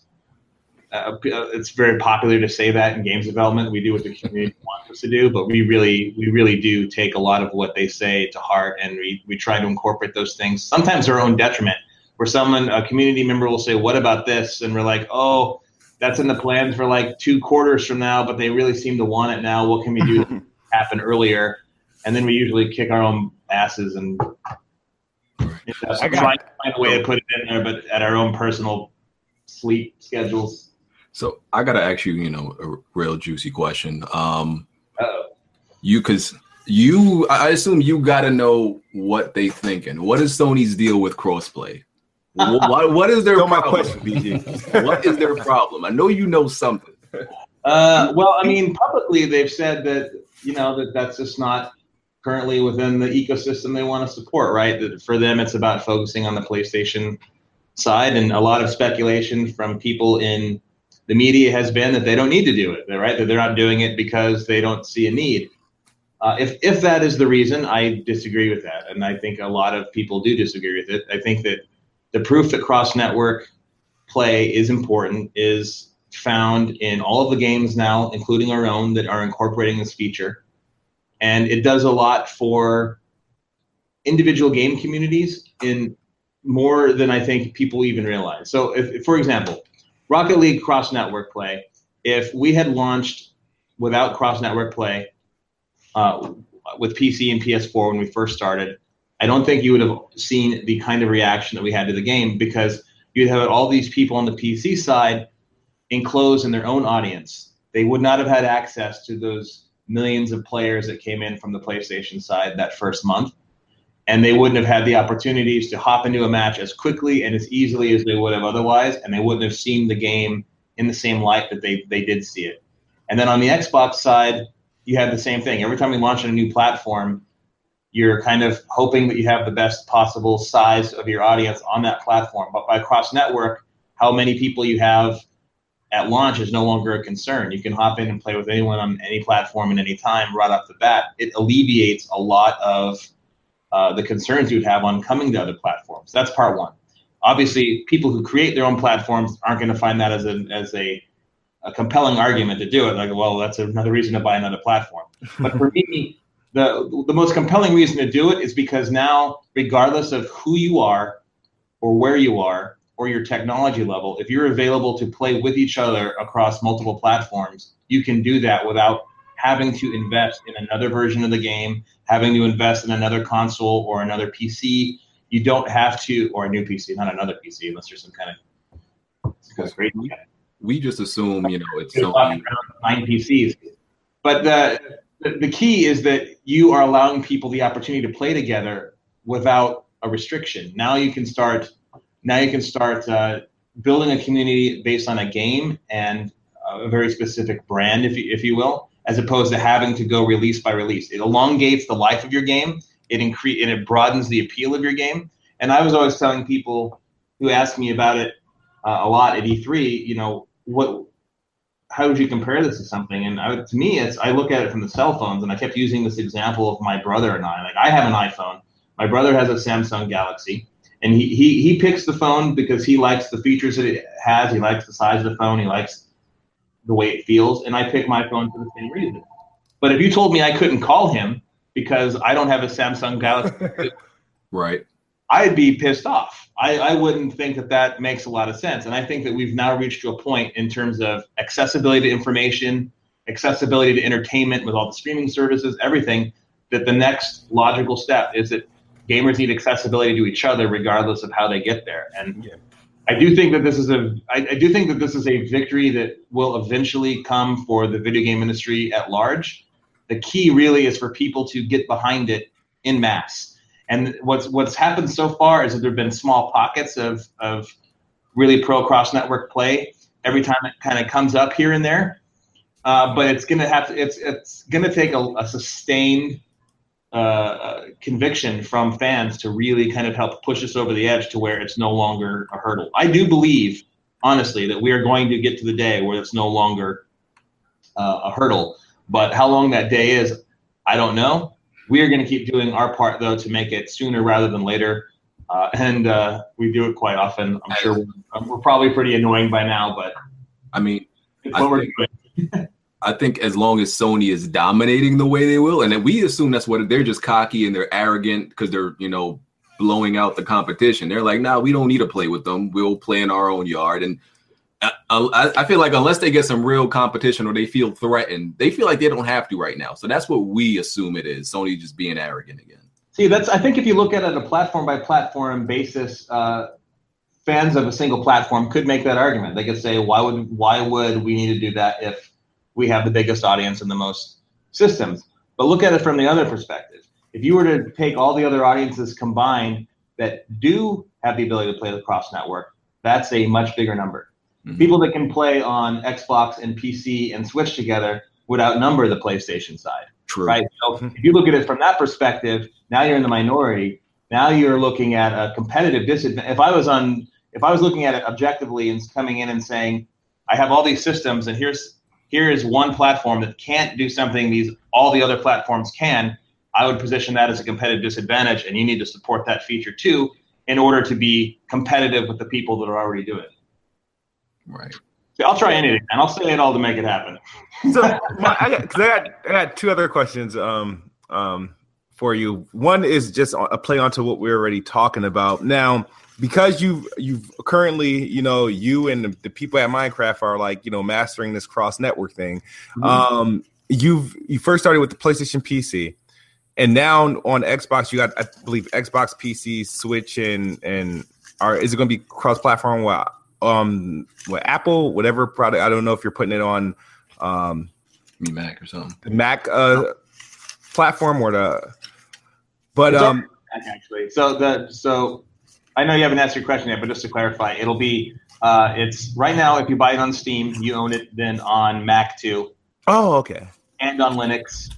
Uh, it's very popular to say that in games development. We do what the community wants us to do, but we really, we really do take a lot of what they say to heart, and we, we try to incorporate those things. Sometimes our own detriment, where someone, a community member, will say, "What about this?" and we're like, "Oh, that's in the plans for like two quarters from now, but they really seem to want it now. What can we do to happen earlier?" And then we usually kick our own asses and you know, try to find a way to put it in there, but at our own personal sleep schedules. So I gotta ask you, you know, a real juicy question. Um, Uh-oh. you because you, I assume you gotta know what they thinking. What is Sony's deal with crossplay? what, what is their problem? question, BG. what is their problem? I know you know something. Uh, well, I mean, publicly they've said that you know that that's just not currently within the ecosystem they want to support. Right? For them, it's about focusing on the PlayStation side, and a lot of speculation from people in the media has been that they don't need to do it, right? That they're not doing it because they don't see a need. Uh, if if that is the reason, I disagree with that, and I think a lot of people do disagree with it. I think that the proof that cross network play is important is found in all of the games now, including our own, that are incorporating this feature, and it does a lot for individual game communities in more than I think people even realize. So, if, for example, Rocket League cross network play, if we had launched without cross network play uh, with PC and PS4 when we first started, I don't think you would have seen the kind of reaction that we had to the game because you'd have all these people on the PC side enclosed in their own audience. They would not have had access to those millions of players that came in from the PlayStation side that first month and they wouldn't have had the opportunities to hop into a match as quickly and as easily as they would have otherwise, and they wouldn't have seen the game in the same light that they, they did see it. And then on the Xbox side, you have the same thing. Every time we launch on a new platform, you're kind of hoping that you have the best possible size of your audience on that platform. But by cross network, how many people you have at launch is no longer a concern. You can hop in and play with anyone on any platform at any time right off the bat. It alleviates a lot of uh, the concerns you'd have on coming to other platforms. That's part one. Obviously, people who create their own platforms aren't going to find that as a as a, a compelling argument to do it. Like, well, that's another reason to buy another platform. But for me, the the most compelling reason to do it is because now, regardless of who you are, or where you are, or your technology level, if you're available to play with each other across multiple platforms, you can do that without having to invest in another version of the game, having to invest in another console or another PC. You don't have to, or a new PC, not another PC, unless there's some kind of great. We just assume, you know, it's Sony. nine PCs. But the, the the key is that you are allowing people the opportunity to play together without a restriction. Now you can start. Now you can start uh, building a community based on a game and a very specific brand, if you, if you will, as opposed to having to go release by release. It elongates the life of your game. It increase and it broadens the appeal of your game. And I was always telling people who asked me about it uh, a lot at E3, you know, what, how would you compare this to something? And I, to me, it's I look at it from the cell phones, and I kept using this example of my brother and I. Like I have an iPhone, my brother has a Samsung Galaxy, and he he he picks the phone because he likes the features that it has. He likes the size of the phone. He likes the way it feels, and I pick my phone for the same reason. But if you told me I couldn't call him because I don't have a Samsung Galaxy, right, I'd be pissed off. I, I wouldn't think that that makes a lot of sense. And I think that we've now reached to a point in terms of accessibility to information, accessibility to entertainment with all the streaming services, everything, that the next logical step is that gamers need accessibility to each other regardless of how they get there. And yeah. I do think that this is a I, I do think that this is a victory that will eventually come for the video game industry at large. The key really is for people to get behind it in mass. And what's what's happened so far is that there have been small pockets of of really pro cross network play every time it kind of comes up here and there. Uh, but it's gonna have to it's it's gonna take a, a sustained uh, conviction from fans to really kind of help push us over the edge to where it's no longer a hurdle. I do believe, honestly, that we are going to get to the day where it's no longer uh, a hurdle. But how long that day is, I don't know. We are going to keep doing our part, though, to make it sooner rather than later. Uh, and uh, we do it quite often. I'm sure we're, we're, probably pretty annoying by now, but I mean, I think, I think as long as Sony is dominating the way they will, and we assume that's what they're just cocky and they're arrogant because they're you know blowing out the competition. They're like, nah, we don't need to play with them. We'll play in our own yard. And I, I, I feel like unless they get some real competition or they feel threatened, they feel like they don't have to right now. So that's what we assume it is. Sony just being arrogant again. See, that's I think if you look at it a platform by platform basis, uh, fans of a single platform could make that argument. They could say, why would why would we need to do that if we have the biggest audience and the most systems. But look at it from the other perspective. If you were to take all the other audiences combined that do have the ability to play the cross network, that's a much bigger number. Mm-hmm. People that can play on Xbox and PC and Switch together would outnumber the PlayStation side. True. Right. So mm-hmm. if you look at it from that perspective, now you're in the minority. Now you're looking at a competitive disadvantage. If I was on, if I was looking at it objectively and coming in and saying, I have all these systems, and here's here is one platform that can't do something these all the other platforms can, I would position that as a competitive disadvantage, and you need to support that feature too in order to be competitive with the people that are already doing it. Right. See, I'll try anything, and I'll say it all to make it happen. so, my, I, got, I got I got two other questions um, um, for you. One is just a play onto what we're already talking about now because you've you've currently you know you and the, the, people at Minecraft are like you know mastering this cross network thing. Mm-hmm. Um, you've you first started with the PlayStation PC, and now on Xbox you got I believe Xbox PC, Switch, and and are is it going to be cross platform? What um what Apple whatever product? I don't know if you're putting it on um Mac or something. The Mac uh platform or the but um actually so the so I know you haven't asked your question yet, but just to clarify, it'll be uh, it's right now. If you buy it on Steam, you own it then on Mac too. Oh, okay. And on Linux.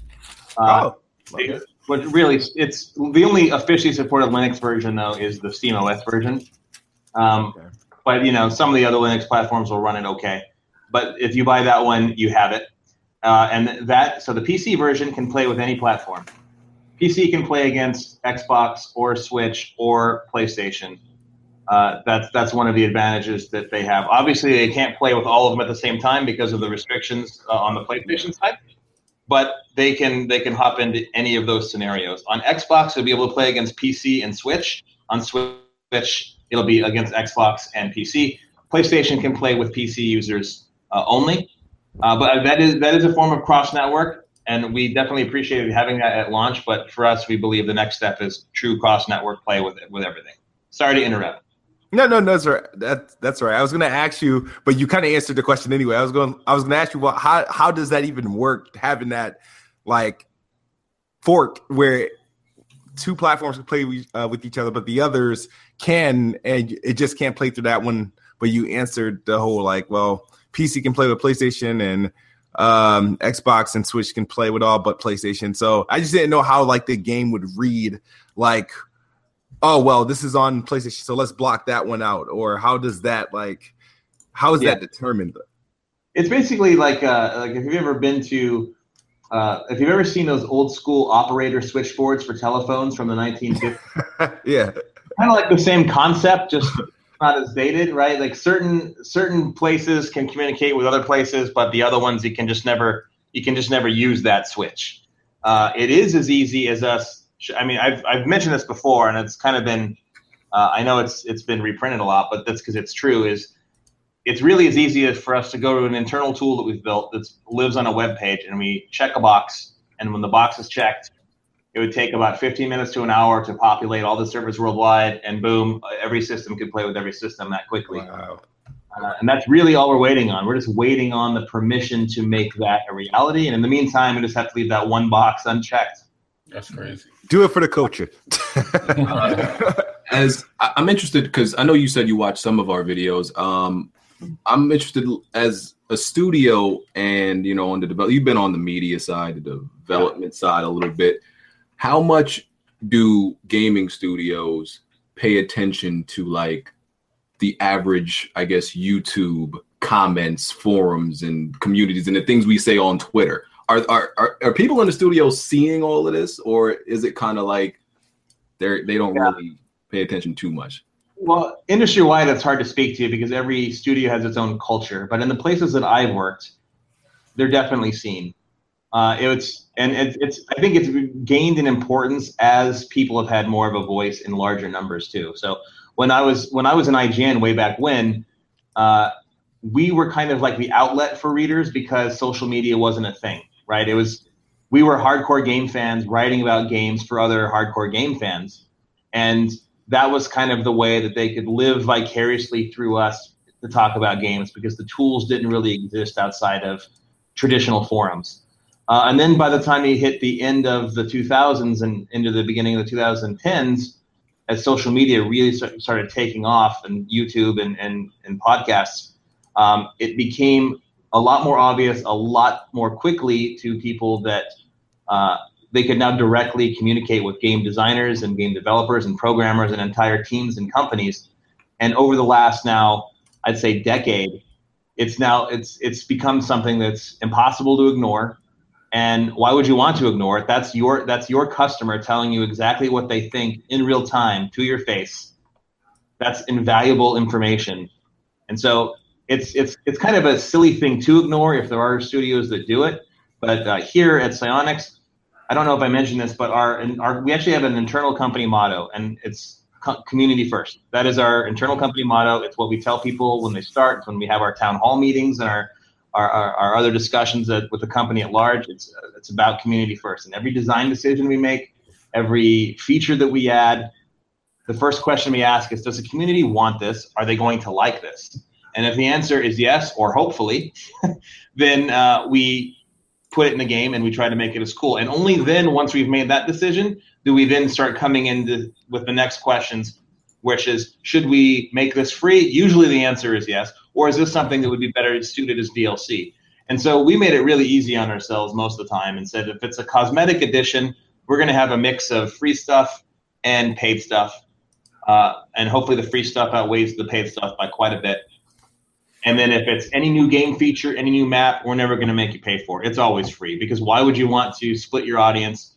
Uh, oh. Okay. But really, it's the only officially supported Linux version though is the Steam OS version. Um, okay. But you know, some of the other Linux platforms will run it okay. But if you buy that one, you have it. Uh, and that so the PC version can play with any platform. PC can play against Xbox or Switch or PlayStation. Uh, that's that's one of the advantages that they have. Obviously, they can't play with all of them at the same time because of the restrictions uh, on the PlayStation side. But they can they can hop into any of those scenarios. On Xbox, they'll be able to play against PC and Switch. On Switch, it'll be against Xbox and PC. PlayStation can play with PC users uh, only. Uh, but that is that is a form of cross network and we definitely appreciated having that at launch. But for us, we believe the next step is true cross network play with with everything. Sorry to interrupt. No, no, no, sir. That, that's right. I was going to ask you, but you kind of answered the question anyway. I was going, I was going to ask you, well, how how does that even work? Having that like fork where two platforms can play uh, with each other, but the others can, and it just can't play through that one. But you answered the whole like, well, PC can play with PlayStation and um, Xbox and Switch can play with all but PlayStation. So I just didn't know how like the game would read like, oh well, this is on PlayStation, so let's block that one out, or how does that like, how is yeah. that determined? It's basically like uh, like if you've ever been to. Uh, if you've ever seen those old school operator switchboards for telephones from the 1950s, yeah, kind of like the same concept, just not as dated, right? Like certain certain places can communicate with other places, but the other ones you can just never you can just never use that switch. Uh, it is as easy as us. I mean, I've I've mentioned this before, and it's kind of been. Uh, I know it's it's been reprinted a lot, but that's because it's true. Is it's really as easy as for us to go to an internal tool that we've built that lives on a web page, and we check a box, and when the box is checked, it would take about 15 minutes to an hour to populate all the servers worldwide, and boom, every system could play with every system that quickly. Wow. Uh, and that's really all we're waiting on. We're just waiting on the permission to make that a reality. And in the meantime, we just have to leave that one box unchecked. That's crazy. Do it for the culture. uh, as I'm interested because I know you said you watched some of our videos. Um, I'm interested as a studio and you know on the develop. You've been on the media side, the development yeah. side a little bit how much do gaming studios pay attention to like the average, I guess, YouTube comments, forums, and communities, and the things we say on Twitter? Are are are, are people in the studio seeing all of this, or is it kind of like they're they don't yeah. really pay attention too much? Well, industry wide, it's hard to speak to because every studio has its own culture. But in the places that I've worked, they're definitely seen. Uh, it's and it's, it's I think it's gained in importance as people have had more of a voice in larger numbers too. So when I was when I was in IGN way back when, uh, we were kind of like the outlet for readers because social media wasn't a thing, right? It was we were hardcore game fans writing about games for other hardcore game fans, and that was kind of the way that they could live vicariously through us to talk about games because the tools didn't really exist outside of traditional forums. Uh, and then by the time he hit the end of the 2000s and into the beginning of the 2010s, as social media really started taking off and YouTube and, and, and podcasts, um, it became a lot more obvious, a lot more quickly to people that uh, they could now directly communicate with game designers and game developers and programmers and entire teams and companies. And over the last now, I'd say decade, it's now it's it's become something that's impossible to ignore. And why would you want to ignore it? That's your that's your customer telling you exactly what they think in real time to your face. That's invaluable information. And so it's it's it's kind of a silly thing to ignore if there are studios that do it. But uh, here at Psyonix, I don't know if I mentioned this, but our our we actually have an internal company motto, and it's community first. That is our internal company motto. It's what we tell people when they start, it's when we have our town hall meetings and our our, our, our other discussions with the company at large. It's uh, it's about community first, and every design decision we make, every feature that we add, the first question we ask is, does the community want this? Are they going to like this? And if the answer is yes, or hopefully, then uh, we put it in the game and we try to make it as cool. And only then, once we've made that decision, do we then start coming into with the next questions, which is should we make this free? Usually the answer is yes. Or is this something that would be better suited as DLC? And so we made it really easy on ourselves most of the time and said if it's a cosmetic edition, we're going to have a mix of free stuff and paid stuff. Uh, and hopefully the free stuff outweighs the paid stuff by quite a bit. And then if it's any new game feature, any new map, we're never going to make you pay for it. It's always free because why would you want to split your audience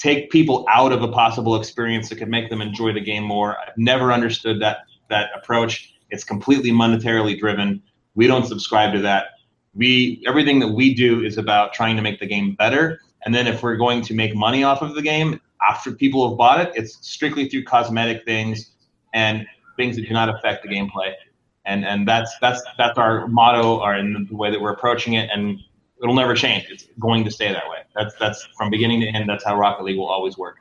take people out of a possible experience that could make them enjoy the game more. I've never understood that that approach. It's completely monetarily driven. We don't subscribe to that. We everything that we do is about trying to make the game better. And then if we're going to make money off of the game after people have bought it, it's strictly through cosmetic things and things that do not affect the gameplay. And and that's that's that's our motto or in the way that we're approaching it and it'll never change. It's going to stay that way. That's that's from beginning to end. That's how Rocket League will always work.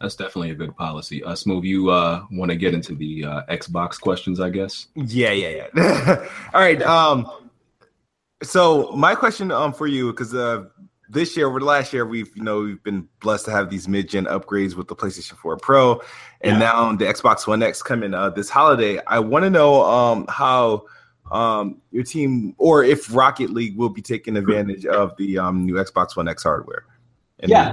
That's definitely a good policy. Uh, Smooth, you uh, want to get into the uh, Xbox questions, I guess? Yeah, yeah, yeah. All right. Um, so my question um for you, because uh, this year over the last year, we've you know we've been blessed to have these mid-gen upgrades with the PlayStation 4 Pro, and yeah. now the Xbox One X coming uh, this holiday. I want to know um how um, your team, or if Rocket League will be taking advantage of the um, new Xbox One X hardware. yeah,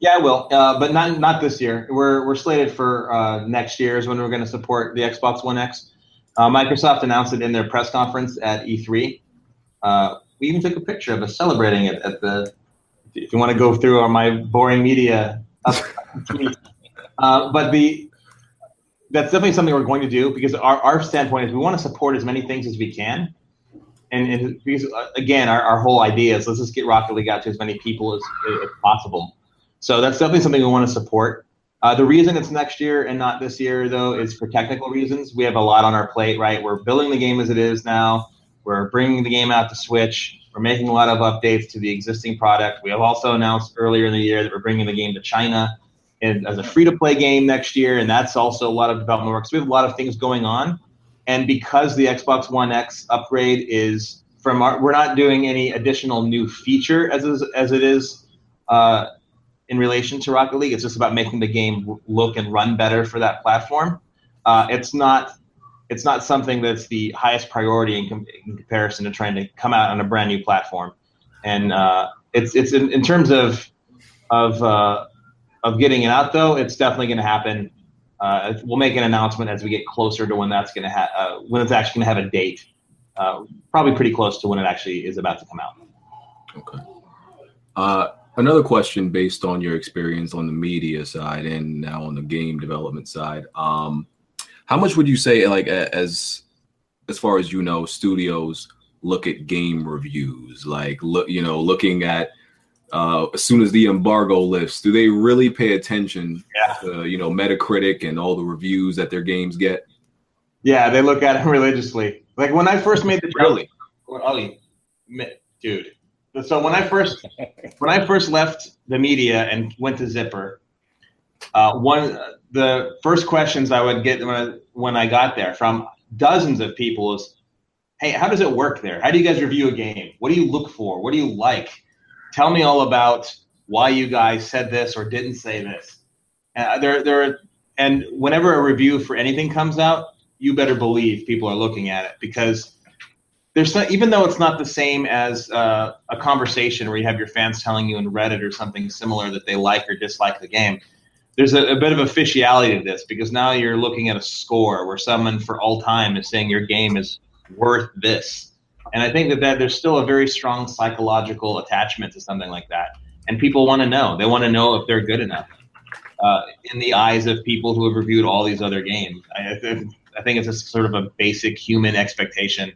yeah, I will, uh, but not not this year. We're we're slated for uh, next year is when we're going to support the Xbox One X. Uh, Microsoft announced it in their press conference at E3. Uh, we even took a picture of us celebrating it at the. If you want to go through my boring media, uh, but the that's definitely something we're going to do because our, our standpoint is we want to support as many things as we can. And, and because, uh, again, our, our whole idea is let's just get Rocket League out to as many people as, as possible. So that's definitely something we want to support. Uh, the reason it's next year and not this year, though, is for technical reasons. We have a lot on our plate, right? We're building the game as it is now. We're bringing the game out to Switch. We're making a lot of updates to the existing product. We have also announced earlier in the year that we're bringing the game to China in, as a free to play game next year, and that's also a lot of development work. So we have a lot of things going on, and because the Xbox One X upgrade is from our, we're not doing any additional new feature as as it is uh, in relation to Rocket League. It's just about making the game look and run better for that platform. Uh, it's not it's not something that's the highest priority in, com- in, comparison to trying to come out on a brand new platform. And uh, it's it's in, in, terms of of uh, of getting it out, though, it's definitely going to happen. Uh, we'll make an announcement as we get closer to when that's going to have uh, when it's actually going to have a date. Uh, probably pretty close to when it actually is about to come out. Okay. Another question based on your experience on the media side and now on the game development side. Um, how much would you say, like, as as far as you know, studios look at game reviews, like look, you know, looking at uh, as soon as the embargo lifts, do they really pay attention yeah. to you know Metacritic and all the reviews that their games get? Yeah, they look at it religiously. Like when I first made the really, Ollie, dude. So when I first when I first left the media and went to Zipper, uh, one the first questions I would get when I, when I got there from dozens of people is, "Hey, how does it work there? How do you guys review a game? What do you look for? What do you like?" tell me all about why you guys said this or didn't say this. Uh, there, there, and whenever a review for anything comes out, you better believe people are looking at it because there's not, even though it's not the same as uh, a conversation where you have your fans telling you in Reddit or something similar that they like or dislike the game. There's a, a bit of officiality to this because now you're looking at a score where someone for all time is saying your game is worth this And I think that, that there's still a very strong psychological attachment to something like that. And people want to know. They want to know if they're good enough uh, in the eyes of people who have reviewed all these other games. I, I think it's a sort of a basic human expectation.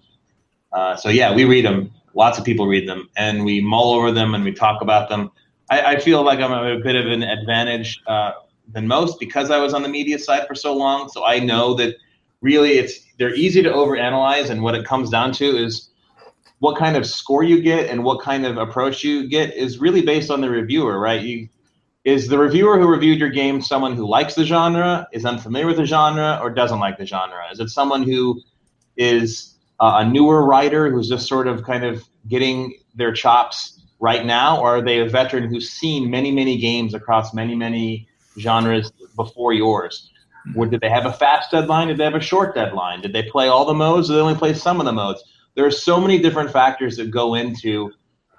Uh, so yeah, we read them. Lots of people read them, and we mull over them and we talk about them. I, I feel like I'm a bit of an advantage uh, than most because I was on the media side for so long. So I know that really it's they're easy to overanalyze, and what it comes down to is what kind of score you get and what kind of approach you get is really based on the reviewer, right? You is the reviewer who reviewed your game someone who likes the genre, is unfamiliar with the genre, or doesn't like the genre? Is it someone who is uh, a newer writer who's just sort of kind of getting their chops right now, or are they a veteran who's seen many, many games across many, many genres before yours? Or did they have a fast deadline? Did they have a short deadline? Did they play all the modes? Or did they only play some of the modes? There are so many different factors that go into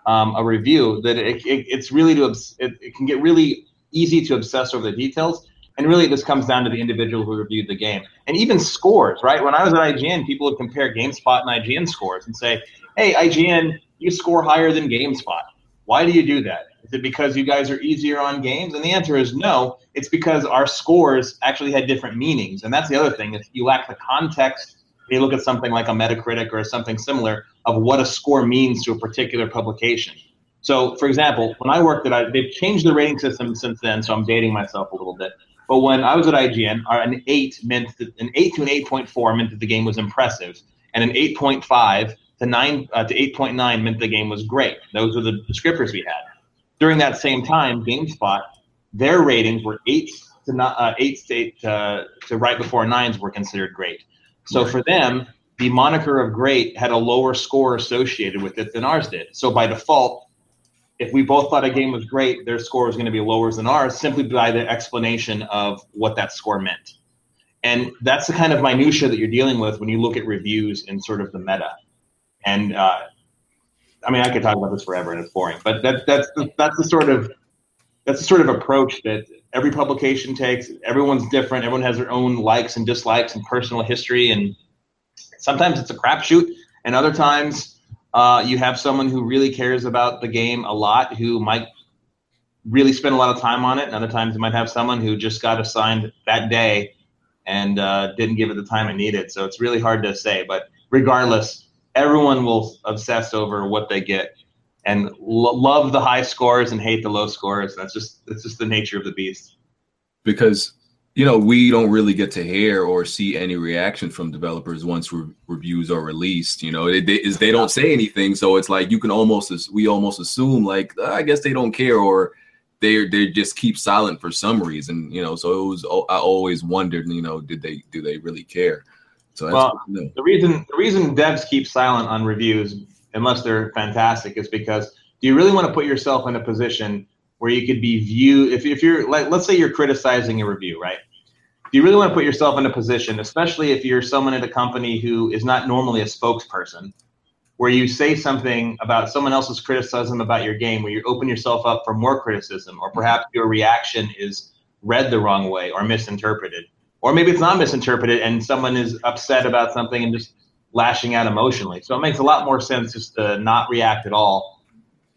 um, a review that it, it, it's really to it, it can get really easy to obsess over the details. And really, this comes down to the individual who reviewed the game, and even scores. Right? When I was at IGN, people would compare GameSpot and IGN scores and say, "Hey, IGN, you score higher than GameSpot. Why do you do that? Is it because you guys are easier on games?" And the answer is no. It's because our scores actually had different meanings, and that's the other thing. Is you lack the context you look at something like a Metacritic or something similar of what a score means to a particular publication. So, for example, when I worked at, I, they've changed the rating system since then, so I'm dating myself a little bit. But when I was at IGN, an eight meant that, an eight to an eight point four meant that the game was impressive, and an eight point five to nine uh, to eight point nine meant the game was great. Those were the descriptors we had. During that same time, GameSpot, their ratings were eight to not, uh, eight to eight uh, to right before nines were considered great. So right. for them, the moniker of great had a lower score associated with it than ours did. So by default, if we both thought a game was great, their score was going to be lower than ours simply by the explanation of what that score meant. And that's the kind of minutia that you're dealing with when you look at reviews and sort of the meta. And uh, I mean, I could talk about this forever, and it's boring. But that, that's the, that's the sort of that's the sort of approach that every publication takes. Everyone's different. Everyone has their own likes and dislikes and personal history, and sometimes it's a crapshoot, and other times uh, you have someone who really cares about the game a lot, who might really spend a lot of time on it, and other times you might have someone who just got assigned that day and uh, didn't give it the time it needed. So it's really hard to say, but regardless, everyone will obsess over what they get and lo- love the high scores and hate the low scores. That's just that's just the nature of the beast. Because you know we don't really get to hear or see any reaction from developers once re- reviews are released. You know, it, they, is they don't say anything, so it's like you can almost we almost assume like uh, I guess they don't care or they they just keep silent for some reason. You know, so it was I always wondered, you know, did they do they really care? So well, the reason the reason devs keep silent on reviews unless they're fantastic, is because do you really want to put yourself in a position where you could be viewed if, if you're like let's say you're criticizing a review, right? Do you really want to put yourself in a position, especially if you're someone at a company who is not normally a spokesperson, where you say something about someone else's criticism about your game, where you open yourself up for more criticism, or perhaps your reaction is read the wrong way or misinterpreted. Or maybe it's not misinterpreted and someone is upset about something and just lashing out emotionally. So it makes a lot more sense just to not react at all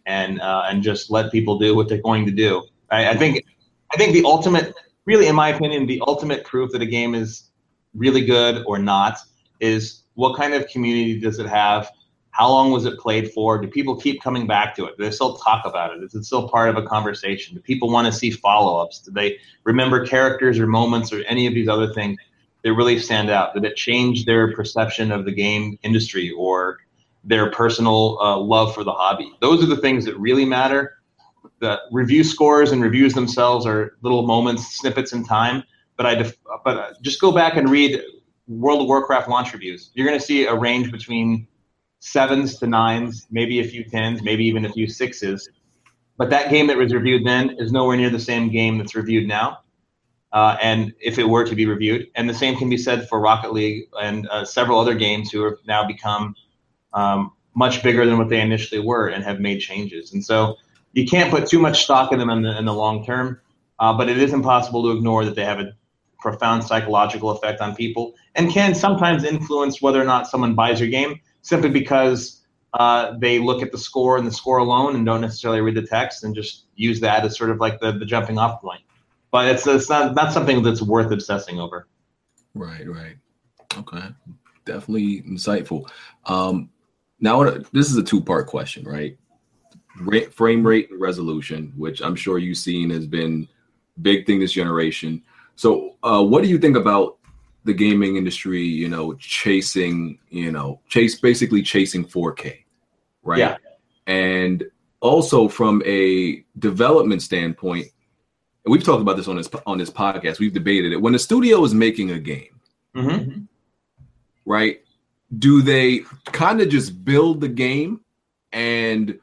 and uh, and just let people do what they're going to do. I, I, think I think the ultimate, really, in my opinion, the ultimate proof that a game is really good or not is what kind of community does it have? How long was it played for? Do people keep coming back to it? Do they still talk about it? Is it still part of a conversation? Do people want to see follow ups? Do they remember characters or moments or any of these other things? that really stand out? Did it change their perception of the game industry or their personal uh, love for the hobby? Those are the things that really matter. The review scores and reviews themselves are little moments, snippets in time. But I def- but uh, just go back and read World of Warcraft launch reviews. You're going to see a range between sevens to nines, maybe a few tens, maybe even a few sixes. But that game that was reviewed then is nowhere near the same game that's reviewed now uh, and if it were to be reviewed. And the same can be said for Rocket League and uh, several other games who have now become um, much bigger than what they initially were and have made changes. And so you can't put too much stock in them in the, in the long term, uh, but it is impossible to ignore that they have a profound psychological effect on people and can sometimes influence whether or not someone buys your game simply because uh, they look at the score and the score alone and don't necessarily read the text and just use that as sort of like the, the jumping off point. But it's it's not not something that's worth obsessing over. Right, right. Okay, definitely insightful. Um, now this is a two part question, right? Rate, frame rate and resolution, which I'm sure you've seen has been big thing this generation. So, uh, what do you think about the gaming industry? You know, chasing, you know, chase basically chasing 4K, right? Yeah. And also from a development standpoint, and we've talked about this on this on this podcast. We've debated it. When a studio is making a game, mm-hmm. right? Do they kind of just build the game and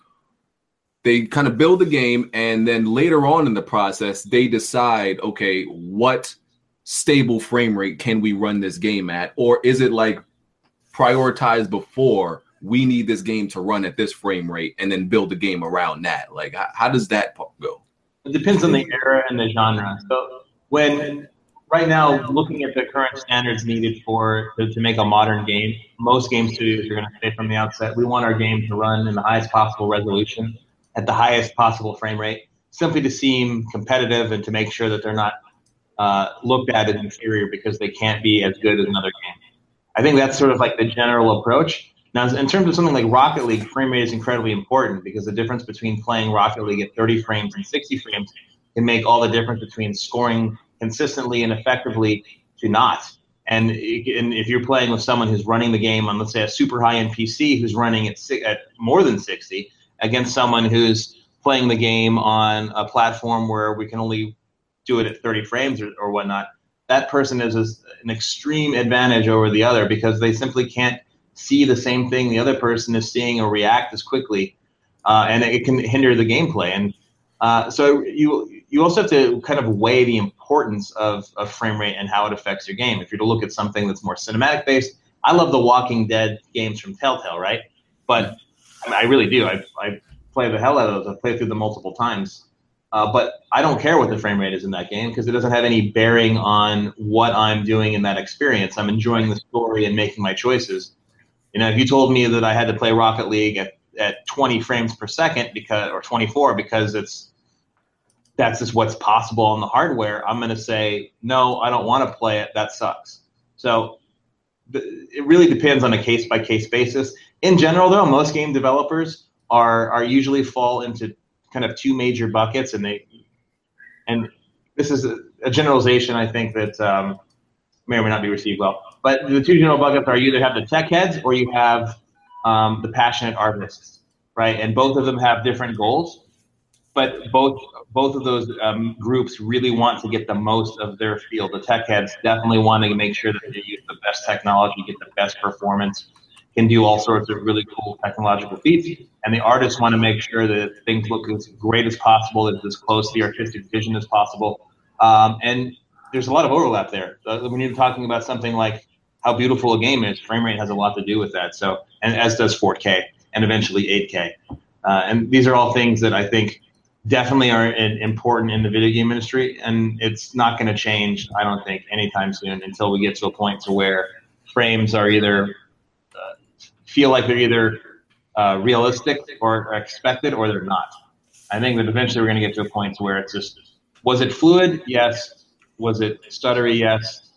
they kind of build the game and then later on in the process they decide okay what stable frame rate can we run this game at? Or is it like prioritized before we need this game to run at this frame rate and then build the game around that? Like how, does that go? It depends on the era and the genre. So when right now looking at the current standards needed for to, to make a modern game most game studios are going to say from the outset we want our game to run in the highest possible resolution at the highest possible frame rate, simply to seem competitive and to make sure that they're not uh, looked at as inferior because they can't be as good as another game. I think that's sort of like the general approach. Now, in terms of something like Rocket League, frame rate is incredibly important because the difference between playing Rocket League at 30 frames and 60 frames can make all the difference between scoring consistently and effectively to not. And, and if you're playing with someone who's running the game on, let's say, a super high end PC who's running at, at more than 60, against someone who's playing the game on a platform where we can only do it at 30 frames or, or whatnot, that person is an extreme advantage over the other because they simply can't see the same thing the other person is seeing or react as quickly, uh, and it can hinder the gameplay. And uh, so you you also have to kind of weigh the importance of, of frame rate and how it affects your game. If you're to look at something that's more cinematic based, I love the Walking Dead games from Telltale, right? But I, mean, I really do. I, I play the hell out of those. I've played through them multiple times. Uh, but I don't care what the frame rate is in that game because it doesn't have any bearing on what I'm doing in that experience. I'm enjoying the story and making my choices. You know, if you told me that I had to play Rocket League at, at 20 frames per second because or 24 because it's that's just what's possible on the hardware, I'm going to say no. I don't want to play it. That sucks. So it really depends on a case by case basis in general, though, most game developers are are usually fall into kind of two major buckets, and they and this is a, a generalization I think that um, may or may not be received well. But the two general buckets are you either have the tech heads or you have um, the passionate artists, right? And both of them have different goals, but both both of those um, groups really want to get the most of their field. The tech heads definitely want to make sure that they use the best technology, get the best performance, can do all sorts of really cool technological feats. And the artists want to make sure that things look as great as possible, that as close to the artistic vision as possible. Um, and there's a lot of overlap there. When you're talking about something like how beautiful a game is, frame rate has a lot to do with that. So, and as does 4K and eventually 8K. Uh, and these are all things that I think definitely are important in the video game industry, and it's not going to change. I don't think anytime soon until we get to a point to where frames are either feel like they're either uh, realistic or expected or they're not. I think that eventually we're going to get to a point to where it's just was it fluid? Yes. Was it stuttery? Yes.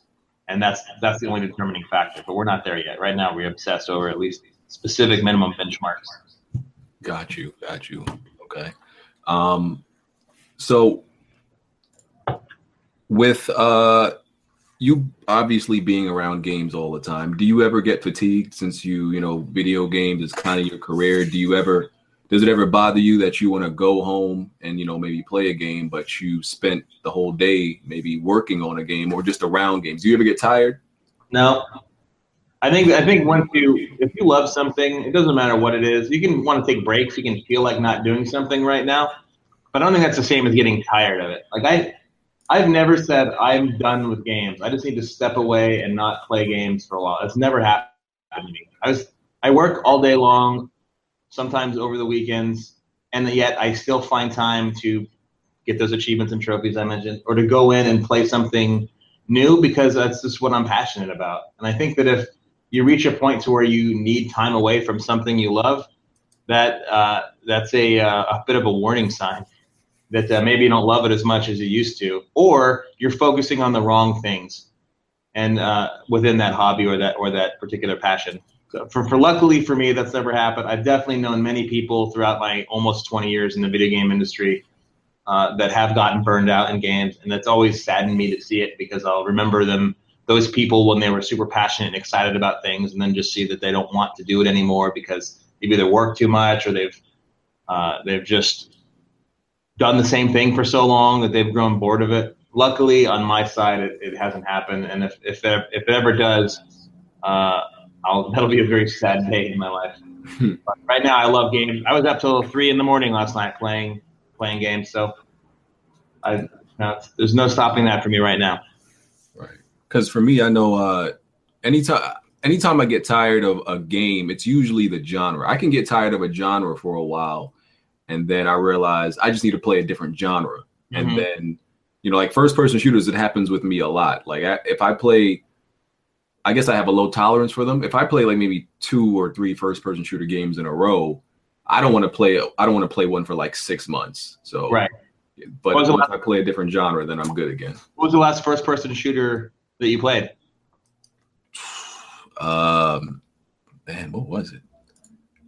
And that's that's the only determining factor. But we're not there yet. Right now, we're obsessed over at least specific minimum benchmarks. Got you. Got you. Okay. Um, so with uh you obviously being around games all the time do you ever get fatigued since you you know video games is kind of your career? Do you ever does it ever bother you that you want to go home and you know maybe play a game but you spent the whole day maybe working on a game or just around games? Do you ever get tired? No i think i think once you if you love something it doesn't matter what it is you can want to take breaks you can feel like not doing something right now but i don't think that's the same as getting tired of it like i I've never said I'm done with games. I just need to step away and not play games for a while. It's never happened to me. I was I work all day long, sometimes over the weekends, and yet I still find time to get those achievements and trophies I mentioned, or to go in and play something new because that's just what I'm passionate about. And I think that if you reach a point to where you need time away from something you love, that uh, that's a, uh, a bit of a warning sign that uh, maybe you don't love it as much as you used to, or you're focusing on the wrong things, and uh, within that hobby or that or that particular passion. So for, for luckily for me, that's never happened. I've definitely known many people throughout my almost 20 years in the video game industry uh, that have gotten burned out in games, and that's always saddened me to see it because I'll remember them those people when they were super passionate and excited about things, and then just see that they don't want to do it anymore because they've either worked too much or they've uh, they've just done the same thing for so long that they've grown bored of it. Luckily, on my side, it, it hasn't happened, and if if it, if it ever does, uh, that'll be a very sad day in my life. right now, I love games. I was up till three in the morning last night playing playing games, so I no, there's no stopping that for me right now. Because for me, I know uh, anytime anytime I get tired of a game, it's usually the genre. I can get tired of a genre for a while, and then I realize I just need to play a different genre. Mm-hmm. And then, you know, like first person shooters, it happens with me a lot. Like I, if I play, I guess I have a low tolerance for them. If I play like maybe two or three first person shooter games in a row, I don't want to play. I don't want to play one for like six months. So right. But once last, I play a different genre, then I'm good again. What was the last first person shooter that you played? Um, man, what was it?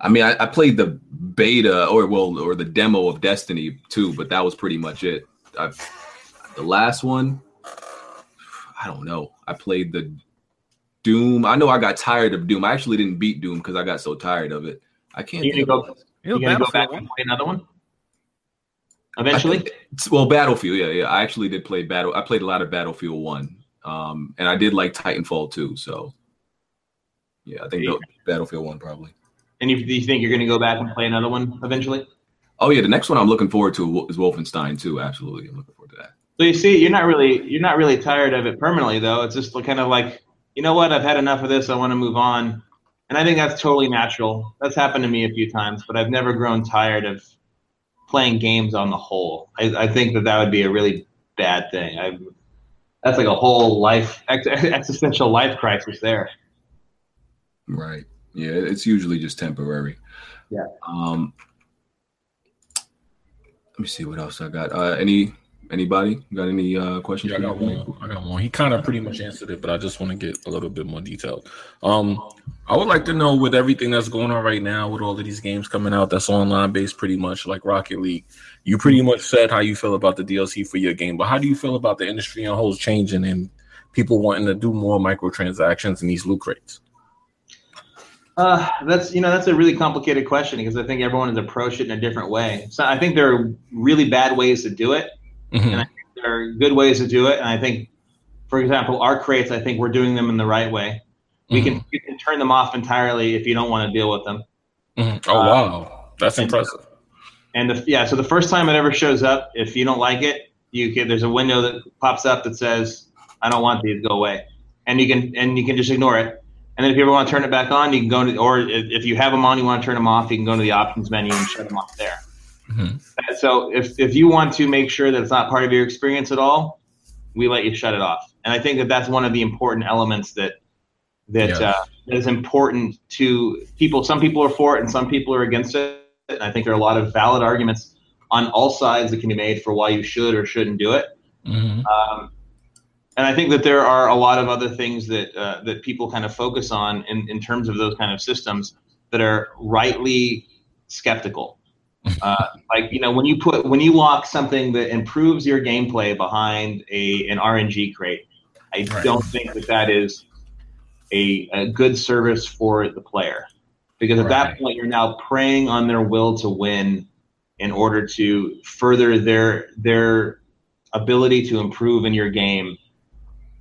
I mean, I, I, played the beta or well, or the demo of Destiny 2, but that was pretty much it. I've, the last one, I don't know. I played the Doom. I know I got tired of Doom. I actually didn't beat Doom because I got so tired of it. I can't. You gonna go? You gonna go back and play another one? Eventually. well, Battlefield. Yeah, yeah. I actually did play Battle. I played a lot of Battlefield One, um, and I did like Titanfall 2. So yeah, I think yeah. Battlefield One probably. And you, do you think you're going to go back and play another one eventually? Oh yeah, the next one I'm looking forward to is Wolfenstein too. Absolutely, I'm looking forward to that. So you see, you're not really you're not really tired of it permanently though. It's just kind of like you know what, I've had enough of this. I want to move on, and I think that's totally natural. That's happened to me a few times, but I've never grown tired of playing games on the whole. I, I think that that would be a really bad thing. I, that's like a whole life ex- existential life crisis there. Right. Yeah, it's usually just temporary. Yeah. Um let me see what else I got. Uh any anybody got any uh questions? Yeah, I got one. I got one. He kind of pretty much answered it, but I just want to get a little bit more detailed. Um I would like to know with everything that's going on right now, with all of these games coming out that's online based pretty much like Rocket League. You pretty much said how you feel about the DLC for your game, but how do you feel about the industry on whole changing and people wanting to do more microtransactions in these loot crates? Uh, that's you know that's a really complicated question because I think everyone has approached it in a different way. So I think there are really bad ways to do it, mm-hmm. and I think there are good ways to do it. And I think, for example, our crates, I think we're doing them in the right way. We mm-hmm. can you can turn them off entirely if you don't want to deal with them. Mm-hmm. Oh uh, wow, that's and, impressive. And the, yeah, so the first time it ever shows up, if you don't like it, you can there's a window that pops up that says, "I don't want these, go away," and you can and you can just ignore it and then if you ever want to turn it back on, you can go to, or if you have them on, you want to turn them off, you can go to the options menu and shut them off there. Mm-hmm. So if, if you want to make sure that it's not part of your experience at all, we let you shut it off. And I think that that's one of the important elements that that, yes. uh, that is important to people. Some people are for it and some people are against it. And I think there are a lot of valid arguments on all sides that can be made for why you should or shouldn't do it. Mm-hmm. Um, and I think that there are a lot of other things that uh, that people kind of focus on in, in terms of those kind of systems that are rightly skeptical. Uh, like you know, when you put when you lock something that improves your gameplay behind a an RNG crate, I right. don't think that that is a, a good service for the player because at right. that point you're now preying on their will to win in order to further their their ability to improve in your game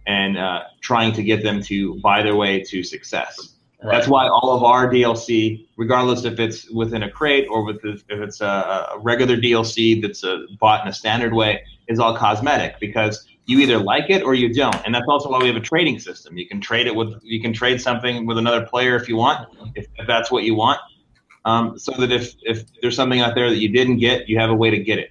and uh, trying to get them to buy their way to success. Right. That's why all of our DLC, regardless if it's within a crate or with if it's a, regular DLC that's a, uh, bought in a standard way, is all cosmetic because you either like it or you don't. And that's also why we have a trading system. You can trade it with you can trade something with another player if you want, if, if that's what you want. Um, so that if if there's something out there that you didn't get, you have a way to get it.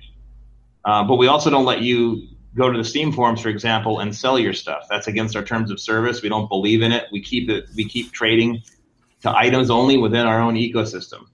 Uh, but we also don't let you go to the Steam forums, for example, and sell your stuff. That's against our terms of service. We don't believe in it. We keep it. We keep trading to items only within our own ecosystem.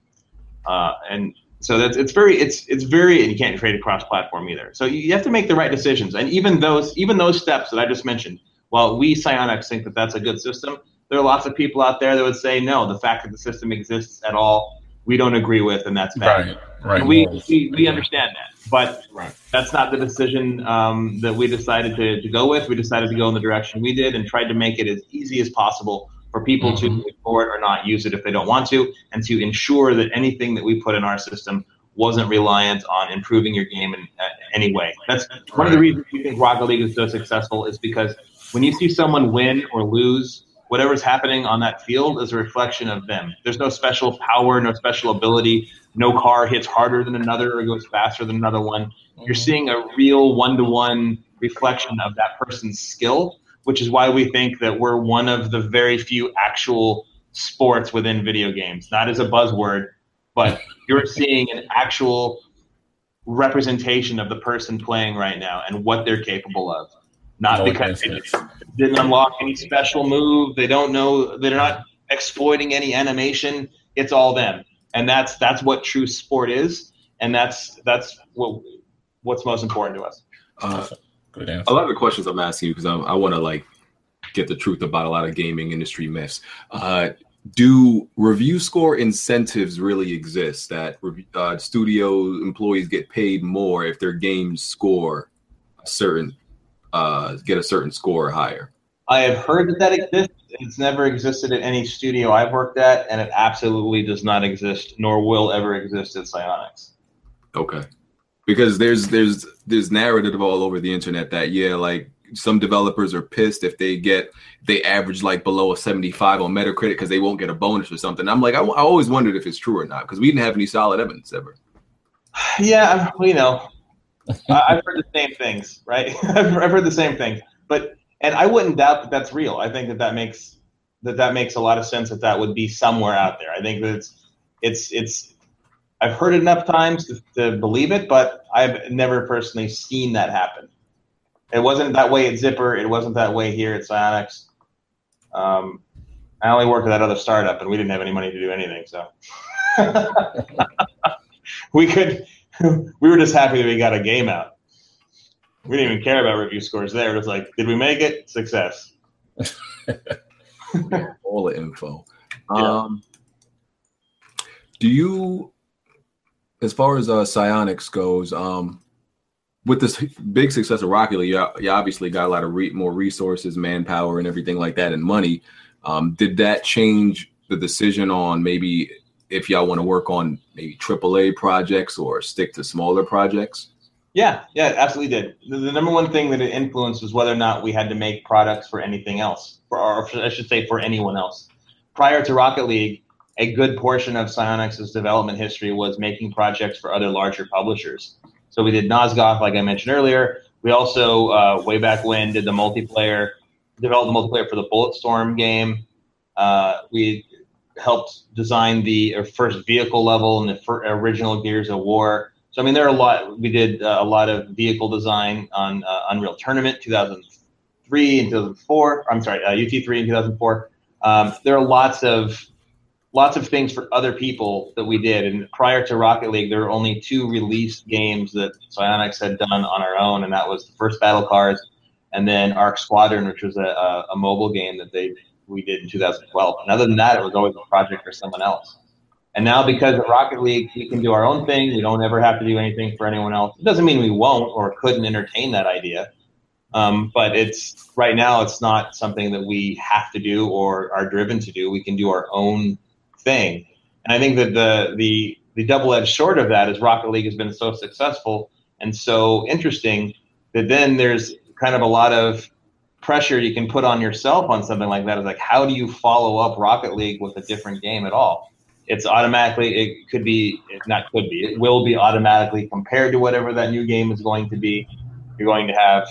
uh, and so that's it's very it's it's very and you can't trade across platform either. So you have to make the right decisions, and even those even those steps that I just mentioned. While we Psyonix think that that's a good system, there are lots of people out there that would say no. The fact that the system exists at all, we don't agree with, and that's bad. Right, right. And we, we we understand that, but right. that's not the decision um, that we decided to, to go with. We decided to go in the direction we did and tried to make it as easy as possible for people mm-hmm. to ignore it or not use it if they don't want to, and to ensure that anything that we put in our system wasn't reliant on improving your game in uh, any way. That's one of the reasons we think Rocket League is so successful is because when you see someone win or lose, whatever's happening on that field is a reflection of them. There's no special power, no special ability. No car hits harder than another or goes faster than another one. You're mm-hmm. seeing a real one to one reflection of that person's skill which is why we think that we're one of the very few actual sports within video games. Not as a buzzword, but you're seeing an actual representation of the person playing right now and what they're capable of. Not no because they didn't unlock any special move. They don't know. They're not exploiting any animation. It's all them, and that's that's what true sport is, and that's that's what what's most important to us. Uh, A lot of the questions I'm asking you because I, I want to like get the truth about a lot of gaming industry myths. Uh, do review score incentives really exist that uh, studio employees get paid more if their games score a certain uh, get a certain score higher? I have heard that that exists. It's never existed at any studio I've worked at, and it absolutely does not exist, nor will ever exist at Psyonix. Okay because there's there's there's narrative all over the internet that yeah like some developers are pissed if they get they average like below a 75 on metacritic because they won't get a bonus or something i'm like I, I always wondered if it's true or not because we didn't have any solid evidence ever yeah you know i've heard the same things right i've heard the same thing but and i wouldn't doubt that that's real i think that that makes that that makes a lot of sense that that would be somewhere out there i think that it's it's it's I've heard it enough times to, to, believe it, but I've never personally seen that happen. It wasn't that way at Zipper. It wasn't that way here at Psyonix. Um, I only worked at that other startup, and we didn't have any money to do anything, so we could. We were just happy that we got a game out. We didn't even care about review scores there. It was like, did we make it? Success. All the info. Yeah. Um, do you as far as uh, Psyonix goes, um, with this big success of Rocket League, you, you obviously got a lot of re- more resources, manpower, and everything like that, and money. Um, did that change the decision on maybe if y'all want to work on maybe AAA projects or stick to smaller projects? Yeah, yeah, absolutely did. The, the, number one thing that it influenced was whether or not we had to make products for anything else, for, or I should say, for anyone else. Prior to Rocket League, a good portion of Psyonix's development history was making projects for other larger publishers. So we did Nosgoth, like I mentioned earlier. We also, uh, way back when, did the multiplayer, developed the multiplayer for the Bulletstorm game. Uh, we helped design the uh, first vehicle level in the original Gears of War. So I mean, there are a lot. We did uh, a lot of vehicle design on uh, Unreal Tournament 2003 and 2004. I'm sorry, UT3 uh, in 2004. Um, there are lots of lots of things for other people that we did. And prior to Rocket League, there were only two released games that Psyonix had done on our own, and that was the first Battle-Cars, and then Arc Squadron, which was a, a, a mobile game that they we did in 2012. And other than that, it was always a project for someone else. And now, because of Rocket League, we can do our own thing. We don't ever have to do anything for anyone else. It doesn't mean we won't or couldn't entertain that idea. Um, but it's right now, it's not something that we have to do or are driven to do. We can do our own thing. And I think that the the the double edged sword of that is Rocket League has been so successful and so interesting that then there's kind of a lot of pressure you can put on yourself on something like that. Is like how do you follow up Rocket League with a different game at all? It's automatically it could be not could be it will be automatically compared to whatever that new game is going to be. You're going to have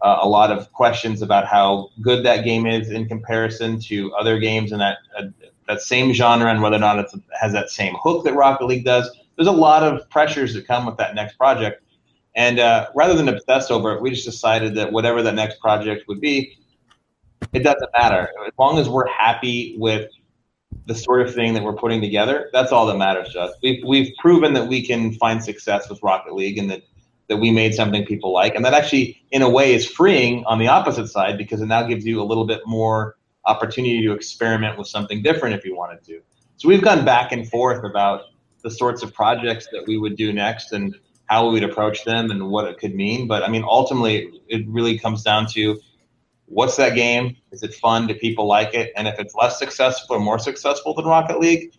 uh, a lot of questions about how good that game is in comparison to other games in that uh, that same genre and whether or not it has that same hook that Rocket League does. There's a lot of pressures that come with that next project. And uh, rather than obsess over it, we just decided that whatever the next project would be, it doesn't matter. As long as we're happy with the sort of thing that we're putting together, that's all that matters to us. We've, we've proven that we can find success with Rocket League and that, that we made something people like. And that actually, in a way, is freeing on the opposite side because it now gives you a little bit more opportunity to experiment with something different if you wanted to. So we've gone back and forth about the sorts of projects that we would do next and how we would approach them and what it could mean. But I mean, ultimately, it really comes down to what's that game? Is it fun? Do people like it? And if it's less successful or more successful than Rocket League,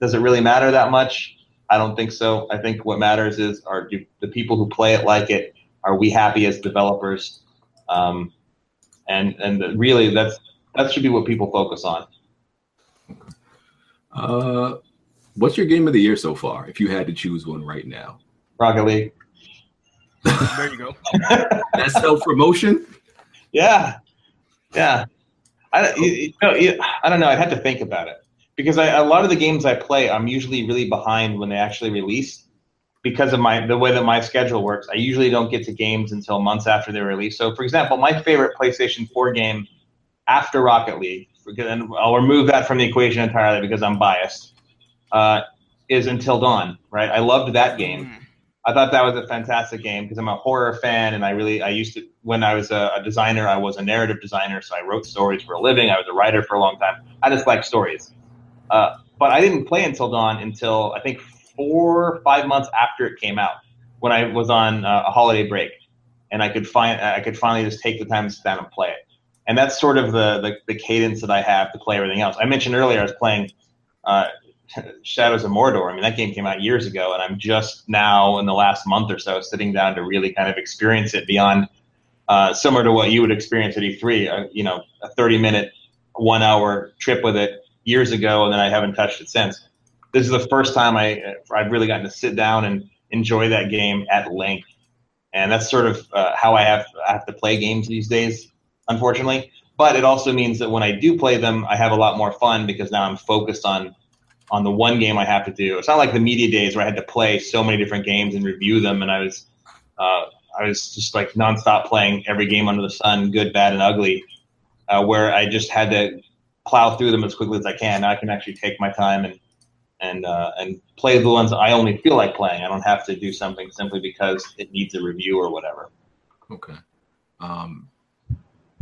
does it really matter that much? I don't think so. I think what matters is are the people who play it like it? Are we happy as developers? Um, and and really, that's that should be what people focus on. Uh, what's your game of the year so far? If you had to choose one right now, Rocket League. there you go. That's self promotion. Yeah, yeah. I, you, know, you, I don't know. I'd have to think about it because I, a lot of the games I play, I'm usually really behind when they actually release because of my the way that my schedule works. I usually don't get to games until months after they release. So, for example, my favorite PlayStation 4 game after Rocket League, and I'll remove that from the equation entirely because I'm biased, uh, is Until Dawn. Right? I loved that game. I thought that was a fantastic game because I'm a horror fan, and I really I used to when I was a, a, designer, I was a narrative designer, so I wrote stories for a living. I was a writer for a long time. I just like stories, uh, but I didn't play Until Dawn until I think four five months after it came out when I was on uh, a holiday break, and I could find I could finally just take the time to sit down and play it. And that's sort of the, the, the cadence that I have to play everything else. I mentioned earlier I was playing uh, Shadows of Mordor. I mean, that game came out years ago, and I'm just now in the last month or so sitting down to really kind of experience it beyond uh, similar to what you would experience at E3. Uh, you know, a 30 minute, one hour trip with it years ago, and then I haven't touched it since. This is the first time I I've really gotten to sit down and enjoy that game at length, and that's sort of uh, how I have I have to play games these days, unfortunately. But it also means that when I do play them, I have a lot more fun because now I'm focused on on the one game I have to do. It's not like the media days where I had to play so many different games and review them, and I was uh, I was just like nonstop playing every game under the sun, good, bad, and ugly, uh, where I just had to plow through them as quickly as I can. Now I can actually take my time and and uh, and play the ones I only feel like playing. I don't have to do something simply because it needs a review or whatever. Okay. Um,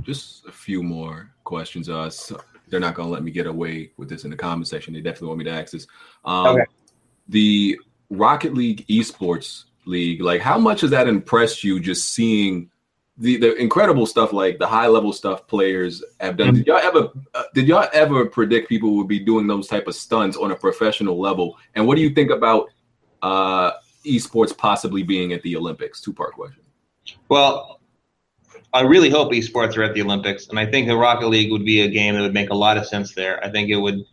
just a few more questions. Uh, so they're not going to let me get away with this in the comment section. They definitely want me to ask this. Um, okay. The Rocket League Esports League, like, how much has that impressed you? Just seeing the the incredible stuff, like the high level stuff players have done. Mm-hmm. Did y'all ever uh, did y'all ever predict people would be doing those type of stunts on a professional level? And what do you think about uh, esports possibly being at the Olympics? Two part question. Well, I really hope esports are at the Olympics, and I think the Rocket League would be a game that would make a lot of sense there. I think it would,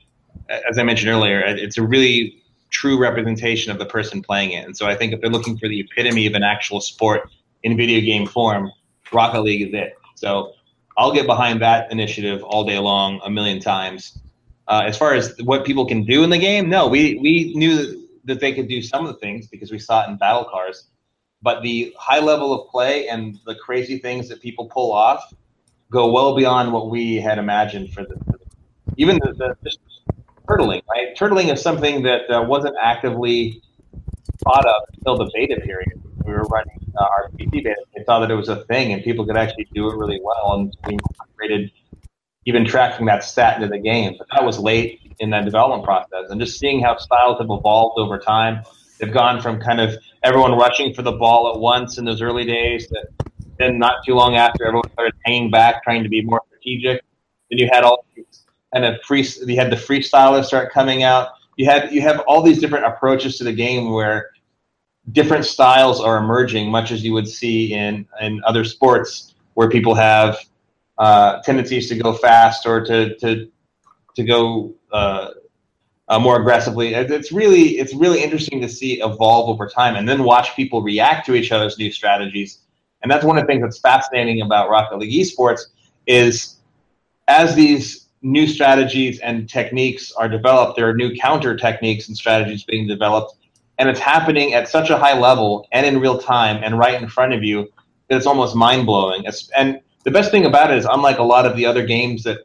as I mentioned earlier, it's a really true representation of the person playing it. And so I think if they're looking for the epitome of an actual sport in video game form, Rocket League is it. So I'll get behind that initiative all day long, a million times. Uh, as far as what people can do in the game, no, we we knew that they could do some of the things because we saw it in Battle-Cars but the high level of play and the crazy things that people pull off go well beyond what we had imagined for the, even the, the turtling. Right, turtling is something that uh, wasn't actively thought of until the beta period. We were running uh, our PC beta. They thought that it was a thing, and people could actually do it really well, and we incorporated even tracking that stat into the game. But that was late in that development process, and just seeing how styles have evolved over time They've gone from kind of everyone rushing for the ball at once in those early days that then not too long after everyone started hanging back, trying to be more strategic. Then you had all these kind of free. You had the freestylers start coming out. You had you have all these different approaches to the game where different styles are emerging, much as you would see in in other sports where people have uh, tendencies to go fast or to to to go uh, uh, more aggressively. It's really it's really interesting to see evolve over time, and then watch people react to each other's new strategies. And that's one of the things that's fascinating about Rocket League esports is as these new strategies and techniques are developed, there are new counter techniques and strategies being developed, and it's happening at such a high level and in real time and right in front of you that it's almost mind blowing. And the best thing about it is, unlike a lot of the other games that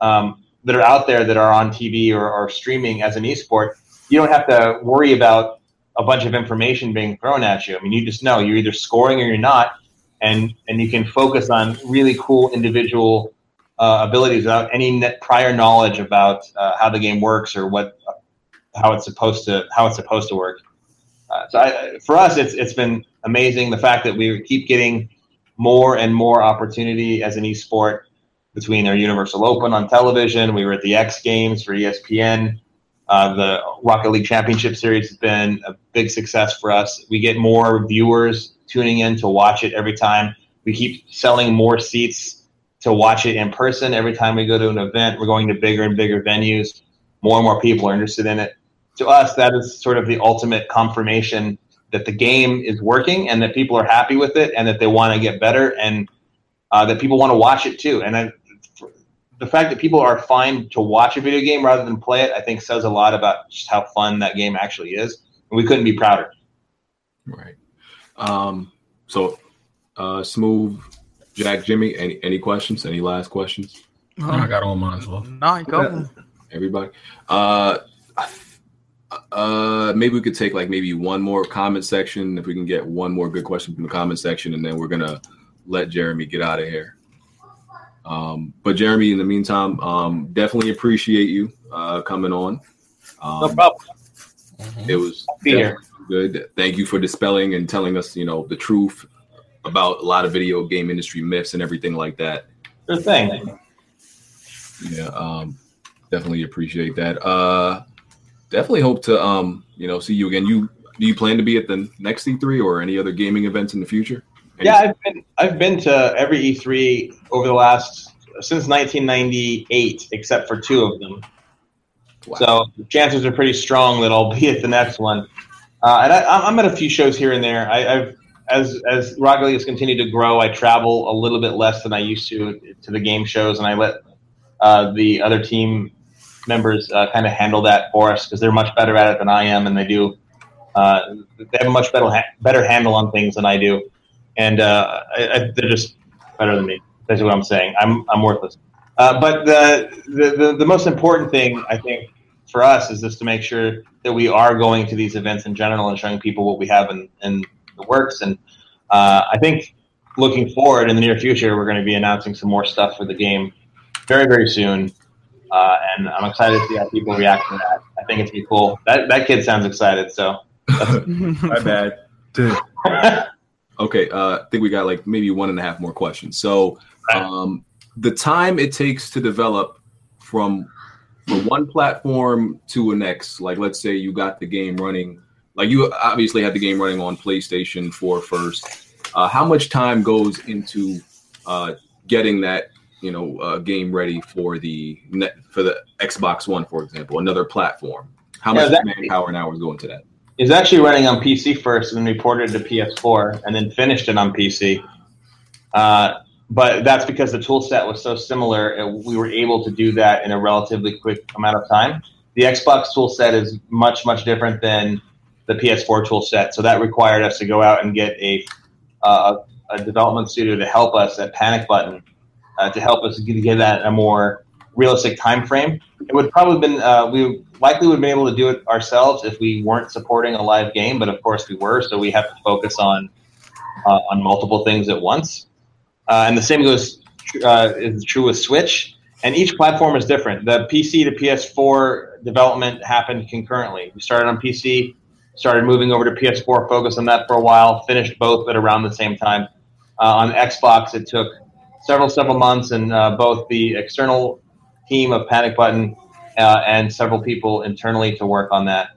um, that are out there that are on TV or, or streaming as an esport, you don't have to worry about a bunch of information being thrown at you. I mean, you just know you're either scoring or you're not, and and you can focus on really cool individual uh, abilities without any prior knowledge about uh, how the game works or what how it's supposed to how it's supposed to work. Uh, so I, for us, it's it's been amazing the fact that we keep getting more and more opportunity as an esport between our Universal Open on television. We were at the X Games for ESPN. Uh, the Rocket League Championship Series has been a big success for us. We get more viewers tuning in to watch it every time. We keep selling more seats to watch it in person. Every time we go to an event, we're going to bigger and bigger venues. More and more people are interested in it. To us, that is sort of the ultimate confirmation that the game is working and that people are happy with it and that they want to get better and uh, that people want to watch it too. And I, the fact that people are fine to watch a video game rather than play it, I think says a lot about just how fun that game actually is. And we couldn't be prouder. Right. Um, so, uh, smooth, Jack, Jimmy. Any any questions? Any last questions? No, I got all mine as well. No, go. Everybody. Uh, uh, maybe we could take like maybe one more comment section if we can get one more good question from the comment section, and then we're gonna let Jeremy get out of here. Um, but Jeremy, in the meantime, um, definitely appreciate you uh, coming on. Um, no problem. It was good. Thank you for dispelling and telling us, you know, the truth about a lot of video game industry myths and everything like that. Good thing. Yeah, um, definitely appreciate that. Uh, definitely hope to, um, you know, see you again. You do you plan to be at the next E3 or any other gaming events in the future? Yeah, I've been I've been to every E3 over the last since 1998, except for two of them. Wow. So chances are pretty strong that I'll be at the next one. Uh, and I, am at a few shows here and there. I, have as as Rocket League has continued to grow, I travel a little bit less than I used to to the game shows, and I let uh, the other team members uh, kind of handle that for us because they're much better at it than I am, and they do. Uh, they have a much better better handle on things than I do and uh, I, I, they're just better than me. That's what I'm saying. I'm I'm worthless. Uh, but the, the, the the most important thing I think for us is just to make sure that we are going to these events in general and showing people what we have in, in the works. And uh, I think looking forward in the near future, we're going to be announcing some more stuff for the game very very soon. Uh, and I'm excited to see how people react to that. I think it's be cool. That that kid sounds excited. So my bad. Okay, uh, I think we got like maybe one and a half more questions. So, um, the time it takes to develop from from one platform to a next, like let's say you got the game running, like you obviously had the game running on PlayStation 4 first. Uh, how much time goes into uh, getting that you know uh, game ready for the net, for the Xbox One, for example, another platform? How yeah, much manpower and hours go into that? Is actually running on PC first and then ported it to PS4 and then finished it on PC. Uh, but that's because the tool set was so similar, it, we were able to do that in a relatively quick amount of time. The Xbox tool set is much, much different than the PS4 tool set. So that required us to go out and get a, uh, a development studio to help us at Panic Button uh, to help us get that a more realistic time frame. It would probably been uh, we likely would have been able to do it ourselves if we weren't supporting a live game, but of course we were, so we have to focus on uh, on multiple things at once. Uh, and the same goes uh, is true with Switch. And each platform is different. The PC to PS4 development happened concurrently. We started on PC, started moving over to PS4, focused on that for a while, finished both at around the same time. Uh, on Xbox, it took several several months, and uh, both the external team of Panic Button uh, and several people internally to work on that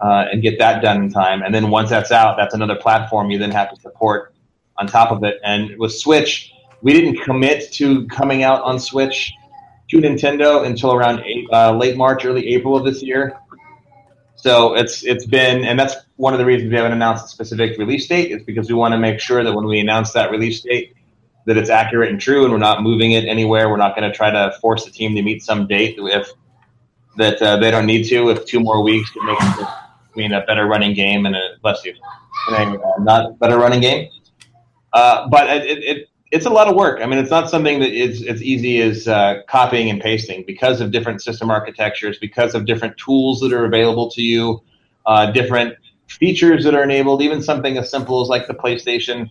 uh, and get that done in time. And then once that's out, that's another platform you then have to support on top of it. And with Switch, we didn't commit to coming out on Switch to Nintendo until around eight, uh, late March, early April of this year. So it's it's been, and that's one of the reasons we haven't announced a specific release date. Is because we want to make sure that when we announce that release date, that it's accurate and true, and we're not moving it anywhere. We're not going to try to force the team to meet some date if that uh, they don't need to. If two more weeks to make it mean a better running game and a bless you, and a not better running game. Uh, but it, it, it's a lot of work. I mean, it's not something that is as easy as uh, copying and pasting because of different system architectures, because of different tools that are available to you, uh, different features that are enabled. Even something as simple as like the PlayStation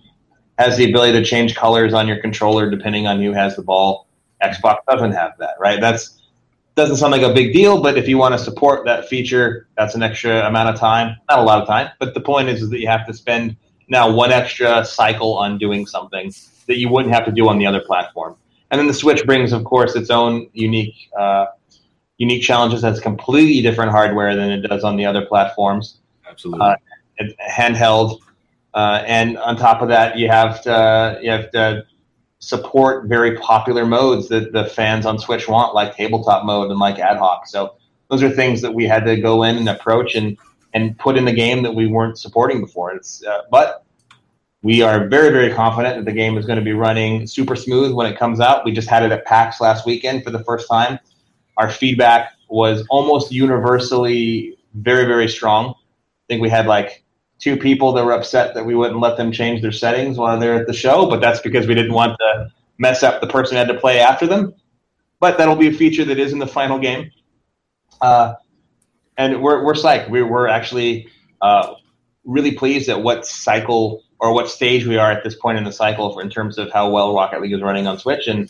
has the ability to change colors on your controller depending on who has the ball. Xbox doesn't have that, right? That's doesn't sound like a big deal, but if you want to support that feature, that's an extra amount of time. Not a lot of time, but the point is, is that you have to spend now one extra cycle on doing something that you wouldn't have to do on the other platform. And then the Switch brings, of course, its own unique uh, unique challenges. That's completely different hardware than it does on the other platforms. Absolutely. Uh, handheld, uh, and on top of that, you have to you have to support very popular modes that the fans on Switch want, like tabletop mode and like ad hoc. So those are things that we had to go in and approach and and put in the game that we weren't supporting before. It's uh, but we are very very confident that the game is going to be running super smooth when it comes out. We just had it at PAX last weekend for the first time. Our feedback was almost universally very very strong. I think we had like two people that were upset that we wouldn't let them change their settings while they're at the show, but that's because we didn't want to mess up the person had to play after them. But that'll be a feature that is in the final game. Uh, and we're, we're psyched. We, we're actually uh, really pleased at what cycle or what stage we are at this point in the cycle for, in terms of how well Rocket League is running on Switch. And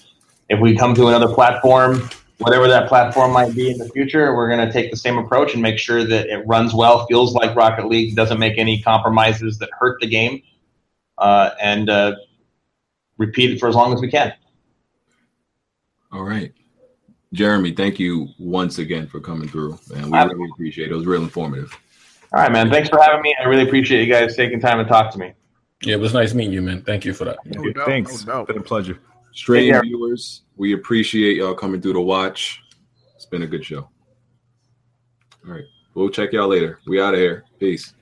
if we come to another platform whatever that platform might be in the future, we're going to take the same approach and make sure that it runs well, feels like Rocket League, doesn't make any compromises that hurt the game, uh, and uh, repeat it for as long as we can. All right. Jeremy, thank you once again for coming through, and we really appreciate it. It was real informative. All right, man. Thanks for having me. I really appreciate you guys taking time to talk to me. Yeah, it was nice meeting you, man. Thank you for that. No doubt, Thanks. No Been a pleasure. Straight viewers, we appreciate y'all coming through to watch. It's been a good show. All right. We'll check y'all later. We out of here. Peace.